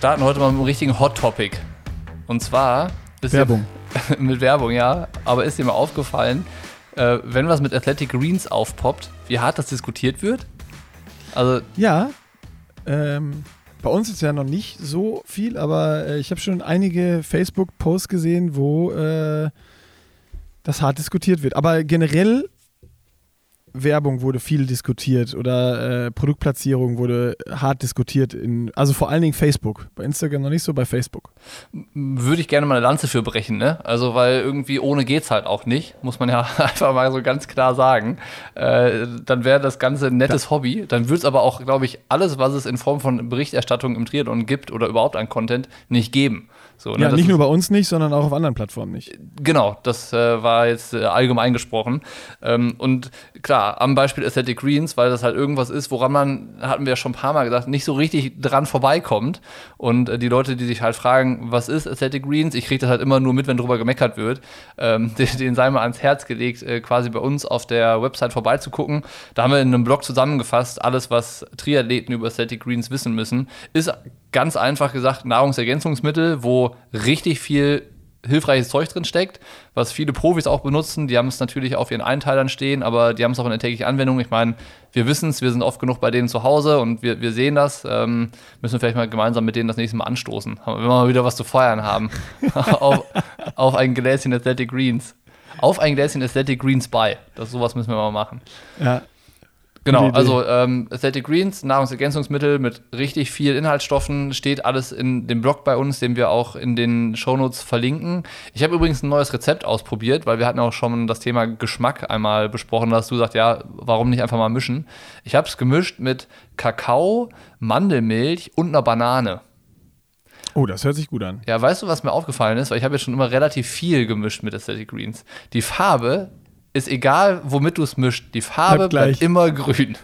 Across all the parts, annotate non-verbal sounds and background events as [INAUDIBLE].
starten heute mal mit einem richtigen Hot Topic. Und zwar Werbung. Dir, [LAUGHS] mit Werbung, ja. Aber ist dir mal aufgefallen, äh, wenn was mit Athletic Greens aufpoppt, wie hart das diskutiert wird? Also ja, ähm, bei uns ist ja noch nicht so viel, aber äh, ich habe schon einige Facebook-Posts gesehen, wo äh, das hart diskutiert wird. Aber generell Werbung wurde viel diskutiert oder äh, Produktplatzierung wurde hart diskutiert. In, also vor allen Dingen Facebook. Bei Instagram noch nicht so, bei Facebook. Würde ich gerne mal eine Lanze für brechen, ne? Also, weil irgendwie ohne geht's halt auch nicht, muss man ja [LAUGHS] einfach mal so ganz klar sagen. Äh, dann wäre das Ganze ein nettes ja. Hobby. Dann würde es aber auch, glaube ich, alles, was es in Form von Berichterstattung im Triathlon gibt oder überhaupt an Content, nicht geben. So, ne? Ja, nicht nur bei uns nicht, sondern auch auf anderen Plattformen nicht. Genau, das äh, war jetzt äh, allgemein gesprochen. Ähm, und klar, am Beispiel Aesthetic Greens, weil das halt irgendwas ist, woran man, hatten wir ja schon ein paar Mal gesagt, nicht so richtig dran vorbeikommt. Und äh, die Leute, die sich halt fragen, was ist Aesthetic Greens, ich kriege das halt immer nur mit, wenn drüber gemeckert wird, ähm, [LAUGHS] den, den sei mal ans Herz gelegt, äh, quasi bei uns auf der Website vorbeizugucken. Da haben wir in einem Blog zusammengefasst, alles, was Triathleten über Aesthetic Greens wissen müssen, ist ganz einfach gesagt Nahrungsergänzungsmittel, wo richtig viel hilfreiches Zeug drin steckt, was viele Profis auch benutzen. Die haben es natürlich auf ihren Einteilern stehen, aber die haben es auch in der täglichen Anwendung. Ich meine, wir wissen es, wir sind oft genug bei denen zu Hause und wir, wir sehen das. Ähm, müssen wir vielleicht mal gemeinsam mit denen das nächste Mal anstoßen, wenn wir mal wieder was zu feiern haben. [LAUGHS] auf, auf ein Gläschen Athletic Greens. Auf ein Gläschen Athletic Greens bei. Das sowas müssen wir mal machen. Ja, Genau, also ähm, Athletic Greens, Nahrungsergänzungsmittel mit richtig viel Inhaltsstoffen, steht alles in dem Blog bei uns, den wir auch in den Shownotes verlinken. Ich habe übrigens ein neues Rezept ausprobiert, weil wir hatten auch schon das Thema Geschmack einmal besprochen, dass du sagst, ja, warum nicht einfach mal mischen? Ich habe es gemischt mit Kakao, Mandelmilch und einer Banane. Oh, das hört sich gut an. Ja, weißt du, was mir aufgefallen ist? Weil ich habe jetzt schon immer relativ viel gemischt mit Aesthetic Greens. Die Farbe ist egal, womit du es mischt, die Farbe bleibt, bleibt immer grün.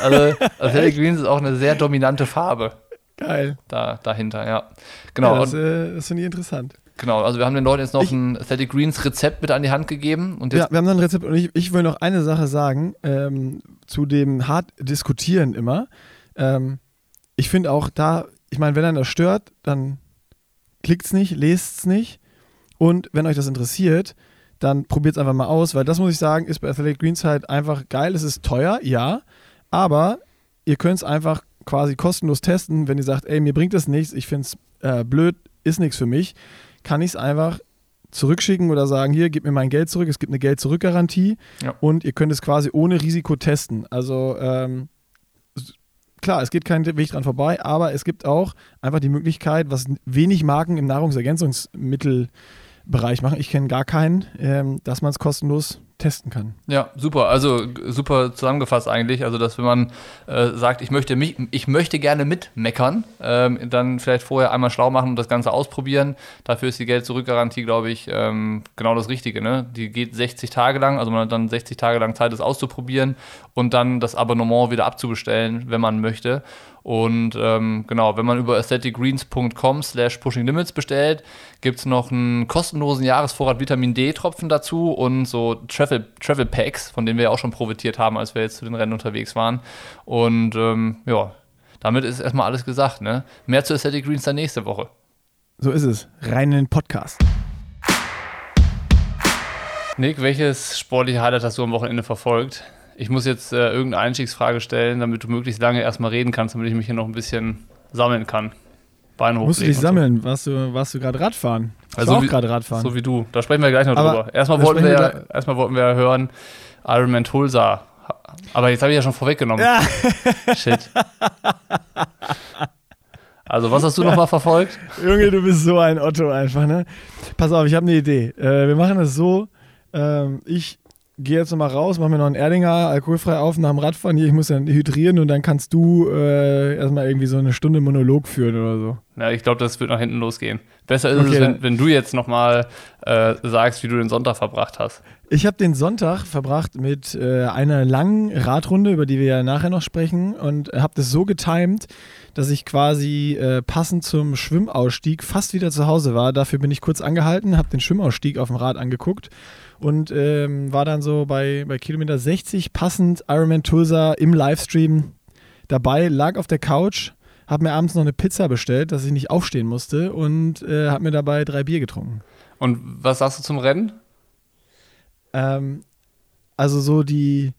Also Athletic Greens ist auch eine sehr dominante Farbe. Geil. Da, dahinter, ja. Genau. Ja, das, äh, das finde ich interessant. Genau, also wir haben den Leuten jetzt noch ich, ein Athletic Greens Rezept mit an die Hand gegeben. Und ja, wir haben dann ein Rezept und ich, ich will noch eine Sache sagen ähm, zu dem hart diskutieren immer. Ähm, ich finde auch da, ich meine, wenn einer das stört, dann klickt es nicht, lest es nicht. Und wenn euch das interessiert, dann probiert es einfach mal aus, weil das muss ich sagen, ist bei Athletic Greens halt einfach geil. Es ist teuer, ja, aber ihr könnt es einfach quasi kostenlos testen, wenn ihr sagt, ey, mir bringt das nichts, ich finde es äh, blöd, ist nichts für mich, kann ich es einfach zurückschicken oder sagen, hier, gib mir mein Geld zurück, es gibt eine Geld-Zurück-Garantie ja. und ihr könnt es quasi ohne Risiko testen. Also ähm, klar, es geht kein Weg dran vorbei, aber es gibt auch einfach die Möglichkeit, was wenig Marken im Nahrungsergänzungsmittel Bereich machen. Ich kenne gar keinen, ähm, dass man es kostenlos testen kann. Ja, super. Also super zusammengefasst eigentlich. Also, dass wenn man äh, sagt, ich möchte mich, ich möchte gerne mitmeckern, ähm, dann vielleicht vorher einmal schlau machen und das Ganze ausprobieren. Dafür ist die Geld-Zurück-Garantie, glaube ich, ähm, genau das Richtige. Ne? Die geht 60 Tage lang, also man hat dann 60 Tage lang Zeit, das auszuprobieren und dann das Abonnement wieder abzubestellen, wenn man möchte. Und ähm, genau, wenn man über aestheticgreens.com slash pushinglimits bestellt, gibt es noch einen kostenlosen Jahresvorrat Vitamin D-Tropfen dazu und so Travel, Travel Packs, von denen wir ja auch schon profitiert haben, als wir jetzt zu den Rennen unterwegs waren. Und ähm, ja, damit ist erstmal alles gesagt. Ne? Mehr zu Aesthetic Greens dann nächste Woche. So ist es. Rein in den Podcast. Nick, welches sportliche Highlight hast du am Wochenende verfolgt? Ich muss jetzt äh, irgendeine Einstiegsfrage stellen, damit du möglichst lange erstmal reden kannst, damit ich mich hier noch ein bisschen sammeln kann. Hochlegen. Musst du dich sammeln? So. Warst du, warst du gerade Radfahren? Ich also auch gerade Radfahren. So wie du. Da sprechen wir gleich noch Aber drüber. Erstmal wollten, wir ja, erstmal wollten wir hören, Ironman Tulsa. Aber jetzt habe ich ja schon vorweggenommen. Ja. Shit. Also, was hast du noch mal verfolgt? [LAUGHS] Junge, du bist so ein Otto einfach, ne? Pass auf, ich habe eine Idee. Äh, wir machen es so. Ähm, ich gehe jetzt nochmal raus, mach mir noch einen Erdinger alkoholfrei auf nach dem Radfahren. Hier, ich muss dann hydrieren und dann kannst du äh, erstmal irgendwie so eine Stunde Monolog führen oder so. Ja, ich glaube, das wird nach hinten losgehen. Besser ist okay, es, wenn, wenn, du jetzt nochmal äh, sagst, wie du den Sonntag verbracht hast. Ich habe den Sonntag verbracht mit äh, einer langen Radrunde, über die wir ja nachher noch sprechen und habe das so getimt, dass ich quasi äh, passend zum Schwimmausstieg fast wieder zu Hause war. Dafür bin ich kurz angehalten, habe den Schwimmausstieg auf dem Rad angeguckt und ähm, war dann so bei, bei Kilometer 60 passend Ironman Tulsa im Livestream dabei, lag auf der Couch, habe mir abends noch eine Pizza bestellt, dass ich nicht aufstehen musste und äh, habe mir dabei drei Bier getrunken. Und was sagst du zum Rennen? Ähm, also so die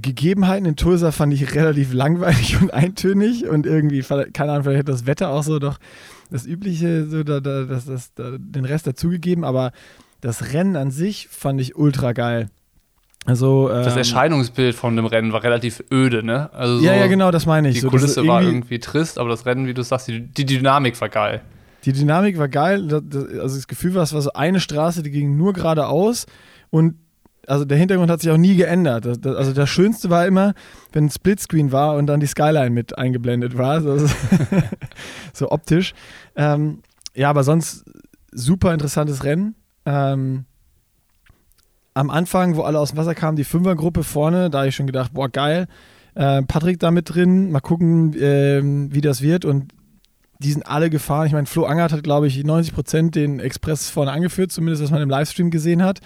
Gegebenheiten in Tulsa fand ich relativ langweilig [LAUGHS] und eintönig und irgendwie, keine Ahnung, vielleicht hat das Wetter auch so doch das Übliche, so da, da, das, das, da, den Rest dazugegeben, aber das Rennen an sich fand ich ultra geil. Also, ähm, das Erscheinungsbild von dem Rennen war relativ öde, ne? Also so ja, ja, genau, das meine ich. Die so, Kulisse irgendwie, war irgendwie trist, aber das Rennen, wie du sagst, die, die Dynamik war geil. Die Dynamik war geil. Das, also das Gefühl war, es war so eine Straße, die ging nur geradeaus und also der Hintergrund hat sich auch nie geändert. Das, das, also das Schönste war immer, wenn ein Splitscreen war und dann die Skyline mit eingeblendet war. Also [LAUGHS] so optisch. Ähm, ja, aber sonst super interessantes Rennen. Ähm, am Anfang, wo alle aus dem Wasser kamen, die Fünfergruppe vorne, da habe ich schon gedacht, boah, geil. Äh, Patrick da mit drin, mal gucken, äh, wie das wird. Und die sind alle gefahren. Ich meine, Flo Angert hat, glaube ich, 90 Prozent den Express vorne angeführt, zumindest was man im Livestream gesehen hat.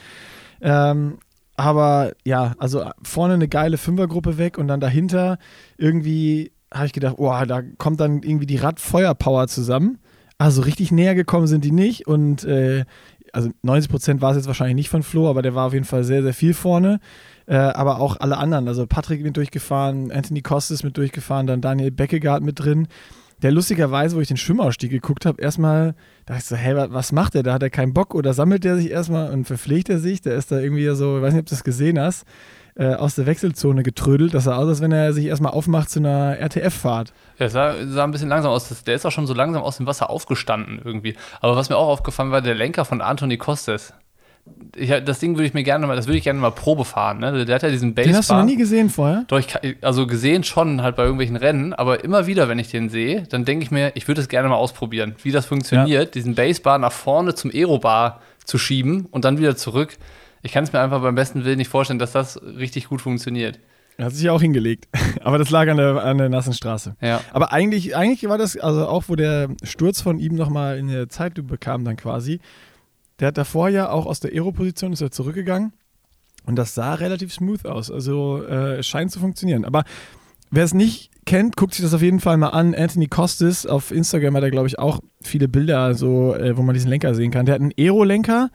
Ähm, aber ja, also vorne eine geile Fünfergruppe weg und dann dahinter irgendwie habe ich gedacht, oh, da kommt dann irgendwie die Radfeuerpower zusammen. Also richtig näher gekommen sind die nicht und äh, also 90 Prozent war es jetzt wahrscheinlich nicht von Flo, aber der war auf jeden Fall sehr, sehr viel vorne. Äh, aber auch alle anderen, also Patrick mit durchgefahren, Anthony Costes mit durchgefahren, dann Daniel Beckegaard mit drin der lustigerweise, wo ich den Schwimmausstieg geguckt habe, erstmal dachte ich so, hey, was macht der? Da hat er keinen Bock oder sammelt der sich erstmal und verpflegt er sich? Der ist da irgendwie so, ich weiß nicht, ob du das gesehen hast, äh, aus der Wechselzone getrödelt. Das sah aus, als wenn er sich erstmal aufmacht zu einer RTF-Fahrt. Ja, sah, sah ein bisschen langsam aus. Der ist auch schon so langsam aus dem Wasser aufgestanden irgendwie. Aber was mir auch aufgefallen war, der Lenker von Anthony Costes ich, das Ding würde ich mir gerne mal, das würde ich gerne mal Probe fahren. Ne? Der hat ja diesen Basebar. Den hast du noch nie gesehen vorher? Doch, ich, also gesehen schon halt bei irgendwelchen Rennen, aber immer wieder, wenn ich den sehe, dann denke ich mir, ich würde es gerne mal ausprobieren, wie das funktioniert, ja. diesen Basebar nach vorne zum Aerobar zu schieben und dann wieder zurück. Ich kann es mir einfach beim besten Willen nicht vorstellen, dass das richtig gut funktioniert. Er hat sich ja auch hingelegt. [LAUGHS] Aber das lag an der, an der nassen Straße. Ja. Aber eigentlich, eigentlich war das, also auch wo der Sturz von ihm nochmal in der Zeit bekam, dann quasi, der hat davor ja auch aus der Aero-Position ist er zurückgegangen und das sah relativ smooth aus. Also äh, es scheint zu funktionieren. Aber wer es nicht kennt, guckt sich das auf jeden Fall mal an. Anthony Costis auf Instagram hat er, glaube ich, auch viele Bilder, so, äh, wo man diesen Lenker sehen kann. Der hat einen Aero-Lenker.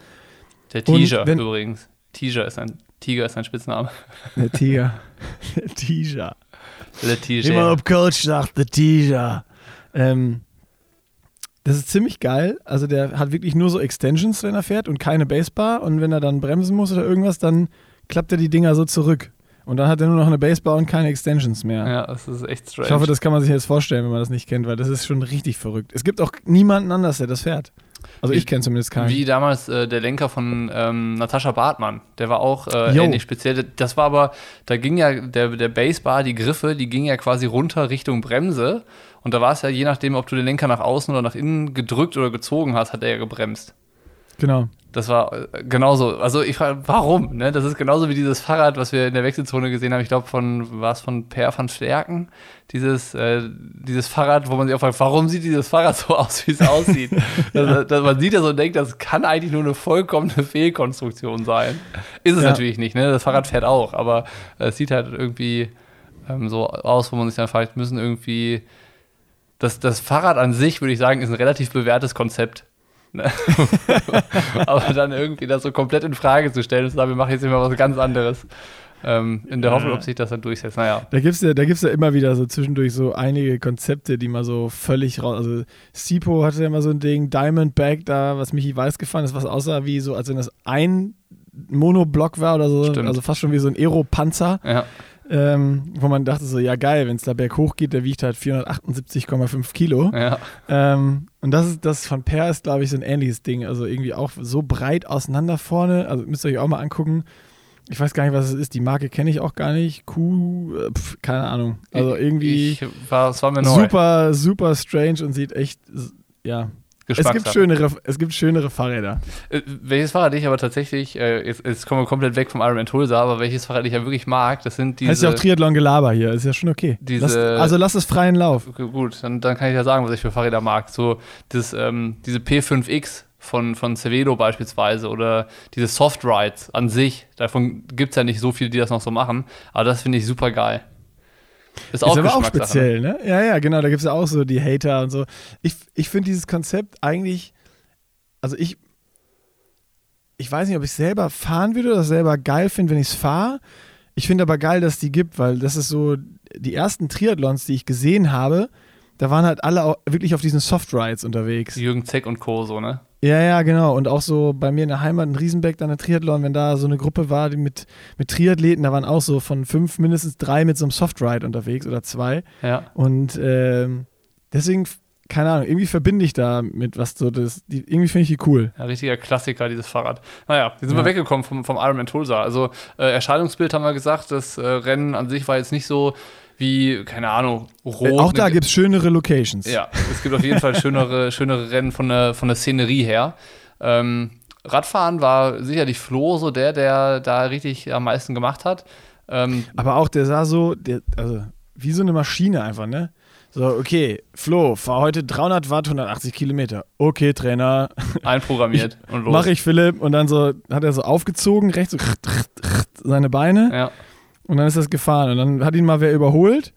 Der Tiger übrigens. Tiger ist ein Tiger ist ein Spitzname. Der [LAUGHS] Tiger. Der Tiger. Der Tiger. Immer ob Coach sagt, der Tiger. Ähm, das ist ziemlich geil. Also der hat wirklich nur so Extensions, wenn er fährt und keine Basebar. Und wenn er dann bremsen muss oder irgendwas, dann klappt er die Dinger so zurück. Und dann hat er nur noch eine Basebar und keine Extensions mehr. Ja, das ist echt strange. Ich hoffe, das kann man sich jetzt vorstellen, wenn man das nicht kennt, weil das ist schon richtig verrückt. Es gibt auch niemanden anders, der das fährt. Also ich kenne zumindest keinen. Wie damals äh, der Lenker von ähm, Natascha Bartmann. Der war auch äh, ähnlich speziell. Das war aber, da ging ja der, der Basebar, die Griffe, die ging ja quasi runter Richtung Bremse. Und da war es ja, je nachdem, ob du den Lenker nach außen oder nach innen gedrückt oder gezogen hast, hat er ja gebremst. Genau. Das war äh, genauso. Also ich frage, warum? Ne? Das ist genauso wie dieses Fahrrad, was wir in der Wechselzone gesehen haben. Ich glaube, von war es von Per van Stärken. Dieses, äh, dieses Fahrrad, wo man sich auch fragt, warum sieht dieses Fahrrad so aus, wie es aussieht? [LAUGHS] ja. dass, dass man sieht das und denkt, das kann eigentlich nur eine vollkommene Fehlkonstruktion sein. Ist es ja. natürlich nicht. Ne? Das Fahrrad fährt auch, aber es sieht halt irgendwie ähm, so aus, wo man sich dann fragt, müssen irgendwie das, das Fahrrad an sich, würde ich sagen, ist ein relativ bewährtes Konzept. Ne? [LAUGHS] Aber dann irgendwie das so komplett in Frage zu stellen und zu sagen, wir machen jetzt immer was ganz anderes. Ähm, in der Hoffnung, ob sich das dann durchsetzt. Naja. Da gibt es ja, ja immer wieder so zwischendurch so einige Konzepte, die mal so völlig raus. Also Sipo hatte ja immer so ein Ding, Diamondback da, was Michi Weiß gefahren ist, was aussah wie so, als wenn das ein Monoblock war oder so. Stimmt. Also fast schon wie so ein Aero-Panzer. Ja ähm, wo man dachte so, ja geil, wenn es da berghoch geht, der wiegt halt 478,5 Kilo. Ja. Ähm, und das ist das von Per ist, glaube ich, so ein ähnliches Ding. Also irgendwie auch so breit auseinander vorne. Also müsst ihr euch auch mal angucken. Ich weiß gar nicht, was es ist. Die Marke kenne ich auch gar nicht. Q, äh, pf, keine Ahnung. Also irgendwie ich, war, war super, super strange und sieht echt, ja, es gibt, schönere, es gibt schönere Fahrräder. Äh, welches Fahrrad ich aber tatsächlich, äh, jetzt, jetzt, kommen wir komplett weg vom Ironman Tulsa, aber welches Fahrrad ich ja wirklich mag, das sind diese. Heißt ja auch Triathlon Gelaber hier, ist ja schon okay. Diese, lass, also lass es freien Lauf. Gut, dann, dann, kann ich ja sagen, was ich für Fahrräder mag. So das, ähm, diese P5X von, von Cervelo beispielsweise oder diese Soft Rides an sich, davon gibt es ja nicht so viele, die das noch so machen, aber das finde ich super geil. Ist auch, ist aber auch speziell, ne? Ja, ja, genau. Da gibt es ja auch so die Hater und so. Ich, ich finde dieses Konzept eigentlich, also ich, ich weiß nicht, ob ich selber fahren würde oder selber geil finde, wenn ich es fahre. Ich finde aber geil, dass es die gibt, weil das ist so, die ersten Triathlons, die ich gesehen habe, da waren halt alle wirklich auf diesen Softrides unterwegs. Jürgen Zeck und Co. so, ne? Ja, ja, genau. Und auch so bei mir in der Heimat in Riesenbeck, dann der Triathlon, wenn da so eine Gruppe war die mit, mit Triathleten, da waren auch so von fünf mindestens drei mit so einem Softride unterwegs oder zwei. Ja. Und ähm, deswegen, keine Ahnung, irgendwie verbinde ich da mit was so das, die, irgendwie finde ich die cool. Ja, richtiger Klassiker, dieses Fahrrad. Naja, jetzt sind Ja. wir weggekommen vom, vom Ironman Tulsa. Also äh, Erscheinungsbild haben wir gesagt, das äh, Rennen an sich war jetzt nicht so wie, keine Ahnung, rot. Äh, auch da gibt es schönere Locations. Ja, es gibt auf jeden Fall schönere, [LAUGHS] schönere Rennen von der, von der Szenerie her. Ähm, Radfahren war sicherlich Flo so der, der da richtig am meisten gemacht hat. Ähm, Aber auch der sah so, der, also wie so eine Maschine einfach, ne? So, okay, Flo, fahr heute 300 Watt, 180 Kilometer. Okay, Trainer, einprogrammiert und los. mach ich Philipp. Und dann so, hat er so aufgezogen, rechts so seine Beine. Ja, Und dann ist das gefahren. Und dann hat ihn mal wer überholt.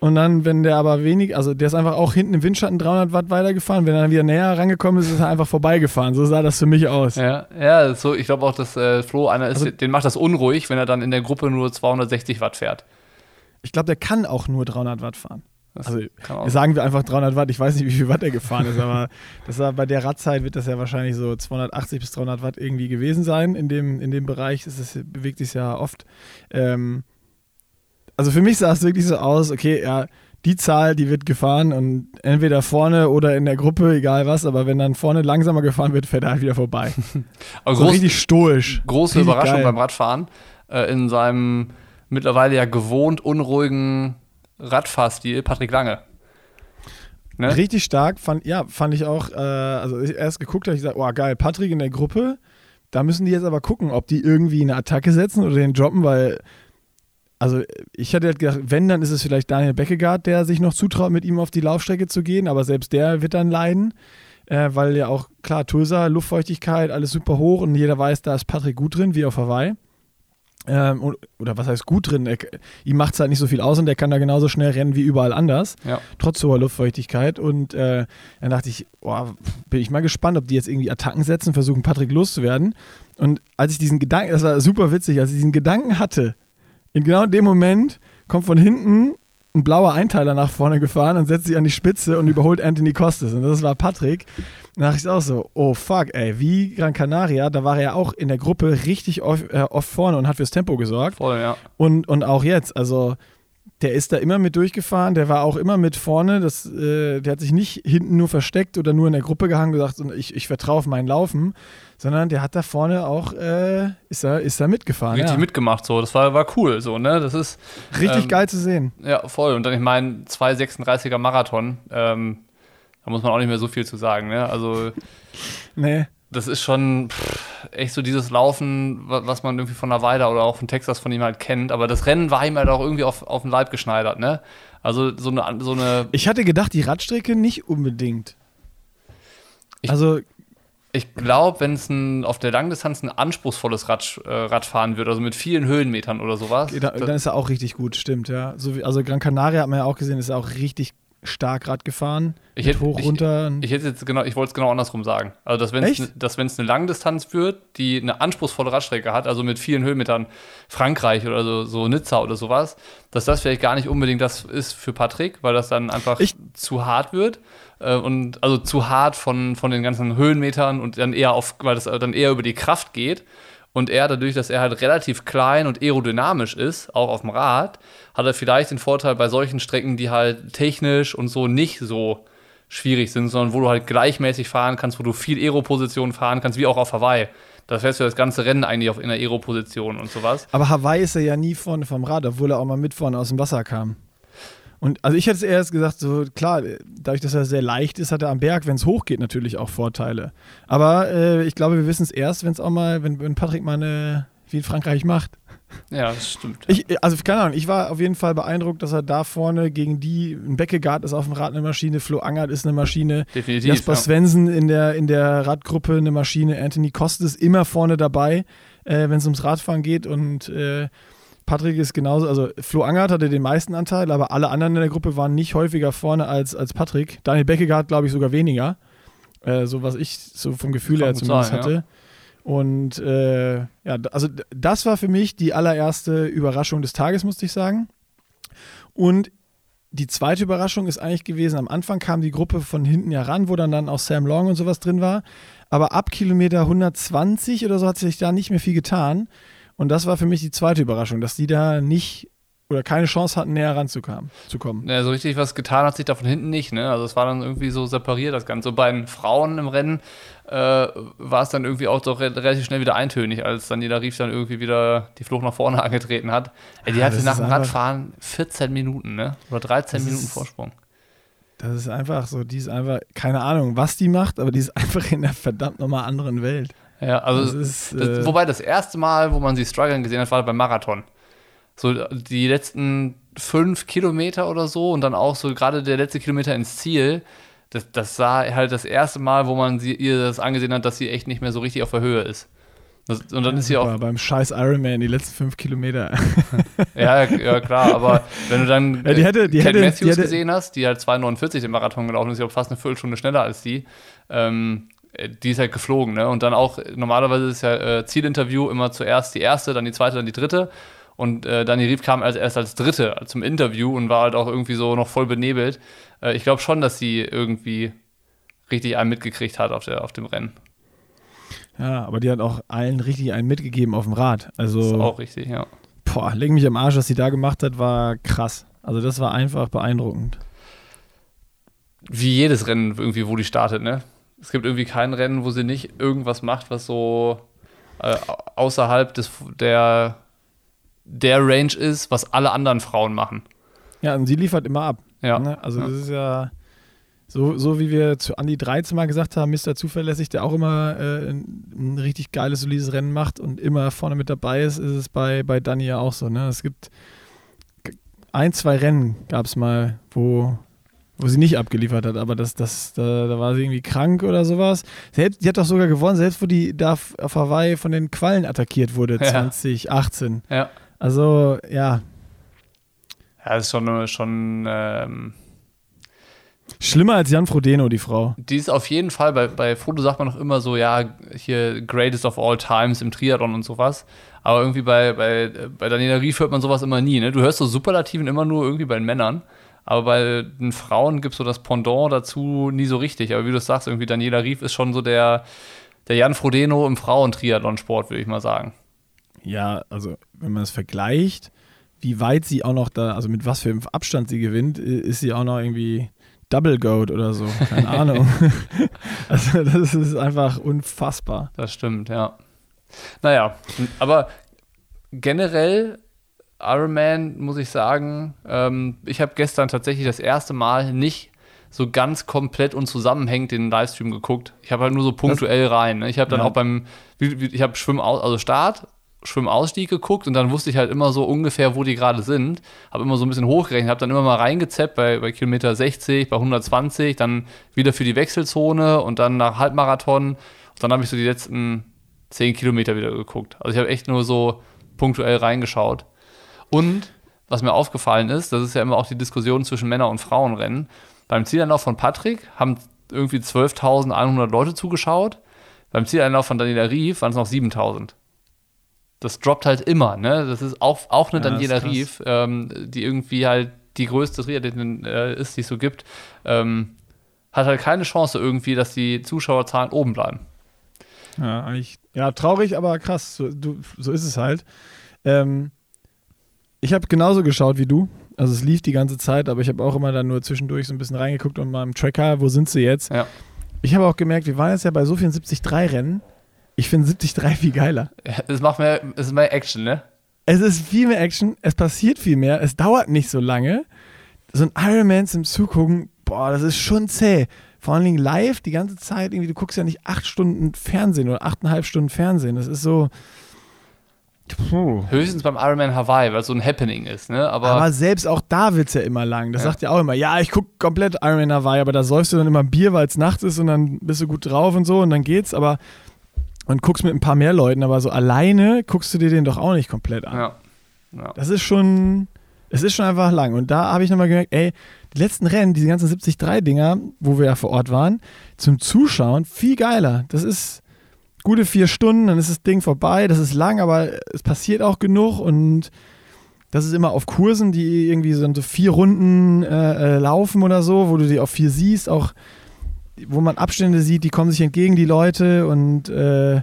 Und dann, wenn der aber wenig, also der ist einfach auch hinten im Windschatten 300 Watt weitergefahren. Wenn er dann wieder näher rangekommen ist, ist er einfach vorbeigefahren. So sah das für mich aus. ja, ja so, ich glaube auch, dass äh, Flo einer ist, Also- den macht das unruhig, wenn er dann in der Gruppe nur 260 Watt fährt. Ich glaube, der kann auch nur 300 Watt fahren. Das Also sagen wir einfach 300 Watt. Ich weiß nicht, wie viel Watt er gefahren ist, aber [LAUGHS] das war, bei der Radzeit wird das ja wahrscheinlich so 280 bis 300 Watt irgendwie gewesen sein. In dem, in dem Bereich ist es, bewegt sich ja oft. Ähm, also für mich sah es wirklich so aus, okay, ja, die Zahl, die wird gefahren und entweder vorne oder in der Gruppe, egal was, aber wenn dann vorne langsamer gefahren wird, fährt er halt wieder vorbei. Aber [LAUGHS] So groß, richtig stoisch. große Richtig Überraschung geil. beim Radfahren. Äh, in seinem mittlerweile ja gewohnt unruhigen Radfahrstil Patrick Lange. Ne? Richtig stark, fand, ja, fand ich auch, äh, also ich erst geguckt habe, ich gesagt, oh geil, Patrick in der Gruppe, da müssen die jetzt aber gucken, ob die irgendwie eine Attacke setzen oder den droppen, weil, also ich hatte halt gedacht, wenn, dann ist es vielleicht Daniel Beckegaard, der sich noch zutraut, mit ihm auf die Laufstrecke zu gehen, aber selbst der wird dann leiden, äh, weil ja auch, klar, Tulsa, Luftfeuchtigkeit, alles super hoch und jeder weiß, da ist Patrick gut drin, wie auf Hawaii. Ähm, oder was heißt gut drin? Er, ihm macht es halt nicht so viel aus und der kann da genauso schnell rennen wie überall anders Ja. trotz hoher Luftfeuchtigkeit. Und äh, dann dachte ich, boah, bin ich mal gespannt, ob die jetzt irgendwie Attacken setzen, versuchen Patrick loszuwerden. Und als ich diesen Gedanken, das war super witzig, als ich diesen Gedanken hatte, in genau dem Moment kommt von hinten ein blauer Einteiler nach vorne gefahren und setzt sich an die Spitze und überholt Anthony Costas. Und das war Patrick. Da dachte ich auch so, oh fuck, ey, wie Gran Canaria, da war er ja auch in der Gruppe richtig oft, äh, oft vorne und hat fürs Tempo gesorgt. Voll, ja. Und, und auch jetzt, also der ist da immer mit durchgefahren, der war auch immer mit vorne, das, äh, der hat sich nicht hinten nur versteckt oder nur in der Gruppe gehangen und gesagt, ich, ich vertraue auf mein Laufen, sondern der hat da vorne auch, äh, ist, da, ist da mitgefahren. Richtig ja. mitgemacht so. Das war, war cool so, ne? Das ist Richtig ähm, geil zu sehen. Ja, voll. Und dann, ich meine, 2,36er Marathon, ähm, da muss man auch nicht mehr so viel zu sagen, ne? Also, Nee. Das ist schon pff, echt so dieses Laufen, wa- was man irgendwie von Weide oder auch von Texas von ihm halt kennt. Aber das Rennen war ihm halt auch irgendwie auf, auf den Leib geschneidert, ne? Also, so eine, so eine Ich hatte gedacht, die Radstrecke nicht unbedingt. Ich- also, ich glaube, wenn es auf der Langdistanz ein anspruchsvolles Rad, äh, Radfahren wird, also mit vielen Höhenmetern oder sowas, da, dann ist er auch richtig gut, stimmt, ja. So wie, also Gran Canaria hat man ja auch gesehen, ist er auch richtig stark Rad gefahren. Ich hätte- hoch, ich- runter. Ich hätte jetzt genau, ich wollte es genau andersrum sagen. Also, dass wenn es dass wenn's eine Langdistanz wird, die eine anspruchsvolle Radstrecke hat, also mit vielen Höhenmetern Frankreich oder so, so Nizza oder sowas, dass das vielleicht gar nicht unbedingt das ist für Patrick, weil das dann einfach Ich- zu hart wird. Äh, und also zu hart von, von den ganzen Höhenmetern und dann eher auf, weil das dann eher über die Kraft geht. Und er, dadurch, dass er halt relativ klein und aerodynamisch ist, auch auf dem Rad, hat er vielleicht den Vorteil bei solchen Strecken, die halt technisch und so nicht so schwierig sind, sondern wo du halt gleichmäßig fahren kannst, wo du viel Aero-Position fahren kannst, wie auch auf Hawaii. Da fährst du das ganze Rennen eigentlich auf in der Aero-Position und sowas. Aber Hawaii ist er ja nie vorne vom Rad, obwohl er auch mal mit vorne aus dem Wasser kam. Und also ich hätte erst gesagt, so klar, dadurch, dass er sehr leicht ist, hat er am Berg, wenn es hochgeht, natürlich auch Vorteile. Aber äh, ich glaube, wir wissen es erst, wenn es auch mal, wenn, wenn Patrick mal eine, wie in Frankreich macht. Ja, das stimmt. Ich, also keine Ahnung, ich war auf jeden Fall beeindruckt, dass er da vorne gegen die, ein Beckegaard ist auf dem Rad eine Maschine, Flo Angert ist eine Maschine, Definitiv. Jasper ja. Svensson in der, in der Radgruppe eine Maschine, Anthony Kostes immer vorne dabei, äh, wenn es ums Radfahren geht und äh, Patrick ist genauso, also Flo Angert hatte den meisten Anteil, aber alle anderen in der Gruppe waren nicht häufiger vorne als, als Patrick. Daniel Beckegaard, glaube ich, sogar weniger. Äh, so was ich so vom Gefühl her zumindest sein, hatte. Ja. Und äh, ja, also das war für mich die allererste Überraschung des Tages, musste ich sagen. Und die zweite Überraschung ist eigentlich gewesen, am Anfang kam die Gruppe von hinten ja ran, wo dann, dann auch Sam Long und sowas drin war. Aber ab Kilometer 120 oder so hat sich da nicht mehr viel getan. Und das war für mich die zweite Überraschung, dass die da nicht oder keine Chance hatten, näher ranzukommen. Zu kommen. Ja, so richtig was getan hat sich da von hinten nicht. Ne? Also es war dann irgendwie so separiert, das Ganze. So bei den Frauen im Rennen äh, war es dann irgendwie auch doch re relativ schnell wieder eintönig, als dann jeder Rief dann irgendwie wieder die Flucht nach vorne [LAUGHS] angetreten hat. Ey, die ja, hatte nach dem Radfahren 14 Minuten, ne? Oder 13 Minuten ist, Vorsprung. Das ist einfach so, die ist einfach, keine Ahnung, was die macht, aber die ist [LAUGHS] einfach in einer verdammt nochmal anderen Welt. Ja, also, das ist, das, äh, wobei das erste Mal, wo man sie strugglen gesehen hat, war beim Marathon. So die letzten fünf Kilometer oder so und dann auch so gerade der letzte Kilometer ins Ziel. Das, das war halt das erste Mal, wo man sie, ihr das angesehen hat, dass sie echt nicht mehr so richtig auf der Höhe ist. Das, und dann ist sie auch. Beim scheiß Ironman, die letzten fünf Kilometer. [LAUGHS] ja, ja, klar, aber wenn du dann ja, die hätte, die Cat hätte, Matthews die hätte, gesehen hast, die halt 2,49 den Marathon gelaufen ist, ja fast eine Viertelstunde schneller als die, ähm, die ist halt geflogen, ne? Und dann auch, normalerweise ist ja äh, Zielinterview immer zuerst die erste, dann die zweite, dann die dritte. Und äh, Dani Rief kam als erst als Dritte zum Interview und war halt auch irgendwie so noch voll benebelt. Äh, ich glaube schon, dass sie irgendwie richtig einen mitgekriegt hat auf, der, auf dem Rennen. Ja, aber die hat auch allen richtig einen mitgegeben auf dem Rad. Also, das ist auch richtig, ja. Boah, leg mich am Arsch, was sie da gemacht hat, war krass. Also das war einfach beeindruckend. Wie jedes Rennen irgendwie, wo die startet, ne? Es gibt irgendwie kein Rennen, wo sie nicht irgendwas macht, was so äh, außerhalb des, der der Range ist, was alle anderen Frauen machen. Ja, und sie liefert immer ab. Ja. Ne? Also ja. das ist ja so, so wie wir zu Andi 13 mal gesagt haben, Mr. Zuverlässig, der auch immer äh, ein, ein, richtig geiles, solides Rennen macht und immer vorne mit dabei ist, ist es bei, bei Dani ja auch so. Ne? Es gibt ein, zwei Rennen gab es mal, wo, wo sie nicht abgeliefert hat, aber das, das, da, da war sie irgendwie krank oder sowas. Selbst, die hat doch sogar gewonnen, selbst wo die da auf Hawaii von den Quallen attackiert wurde, [LAUGHS] ja. 2018. Ja. Also, ja. Ja, das ist schon, schon ähm Schlimmer als Jan Frodeno, die Frau. Die ist auf jeden Fall, bei, bei Frodo sagt man noch immer so, ja, hier Greatest of All Times im Triathlon und sowas. Aber irgendwie bei, bei, bei Daniela Rief hört man sowas immer nie. Ne? Du hörst so Superlativen immer nur irgendwie bei den Männern. Aber bei den Frauen gibt es so das Pendant dazu nie so richtig. Aber wie du sagst, irgendwie Daniela Rief ist schon so der, der Jan Frodeno im Frauentriathlon-Sport, würde ich mal sagen. Ja, also wenn man es vergleicht, wie weit sie auch noch da, also mit was für einem Abstand sie gewinnt, ist sie auch noch irgendwie Double Goat oder so. Keine [LAUGHS] Ahnung. [LAUGHS] also das ist einfach unfassbar. Das stimmt, ja. Naja, aber generell Ironman muss ich sagen, ähm, ich habe gestern tatsächlich das erste Mal nicht so ganz komplett und zusammenhängend den Livestream geguckt. Ich habe halt nur so punktuell rein. Ne? Ich habe dann ja. auch beim, ich habe Schwimmen, also Start, Schwimmausstieg geguckt und dann wusste ich halt immer so ungefähr, wo die gerade sind. Habe immer so ein bisschen hochgerechnet, habe dann immer mal reingezappt bei, bei Kilometer 60, bei 120, dann wieder für die Wechselzone und dann nach Halbmarathon. Und dann habe ich so die letzten 10 Kilometer wieder geguckt. Also ich habe echt nur so punktuell reingeschaut. Und was mir aufgefallen ist, das ist ja immer auch die Diskussion zwischen Männer- und Frauenrennen. Beim Zielanlauf von Patrick haben irgendwie 12.100 Leute zugeschaut. Beim Zieleinlauf von Daniela Rief waren es noch 7.000 das droppt halt immer, ne? Das ist auch, auch eine ja, Daniela Rief, ähm, die irgendwie halt die größte Triathletin äh, ist, die es so gibt, ähm, hat halt keine Chance irgendwie, dass die Zuschauerzahlen oben bleiben. Ja, eigentlich, ja, traurig, aber krass, so, du, so ist es halt. Ähm, ich habe genauso geschaut wie du. Also es lief die ganze Zeit, aber ich habe auch immer dann nur zwischendurch so ein bisschen reingeguckt und mal im Tracker, wo sind sie jetzt? Ja. Ich habe auch gemerkt, wir waren jetzt ja bei so vielen 73-Rennen ich finde 73 viel geiler. Es macht mehr, es ist mehr Action, ne? Es ist viel mehr Action, es passiert viel mehr, es dauert nicht so lange. So ein Ironman zum Zugucken, boah, das ist schon zäh. Vor allen Dingen live die ganze Zeit, irgendwie, du guckst ja nicht acht Stunden Fernsehen oder achteinhalb Stunden Fernsehen. Das ist so. Puh. Höchstens beim Ironman Hawaii, weil es so ein Happening ist, ne? Aber, aber selbst auch da wird es ja immer lang. Das ja. sagt ja auch immer, ja, ich gucke komplett Ironman Hawaii, aber da säufst du dann immer Bier, weil es nachts ist und dann bist du gut drauf und so und dann geht's. Aber und guckst mit ein paar mehr Leuten, aber so alleine guckst du dir den doch auch nicht komplett an. Ja. Ja. Das ist schon, es ist schon einfach lang. Und da habe ich nochmal gemerkt, ey, die letzten Rennen, diese ganzen 73-Dinger, wo wir ja vor Ort waren, zum Zuschauen viel geiler. Das ist gute vier Stunden, dann ist das Ding vorbei. Das ist lang, aber es passiert auch genug und das ist immer auf Kursen, die irgendwie so vier Runden äh, äh, laufen oder so, wo du die auch viel siehst, auch wo man Abstände sieht, die kommen sich entgegen, die Leute und äh,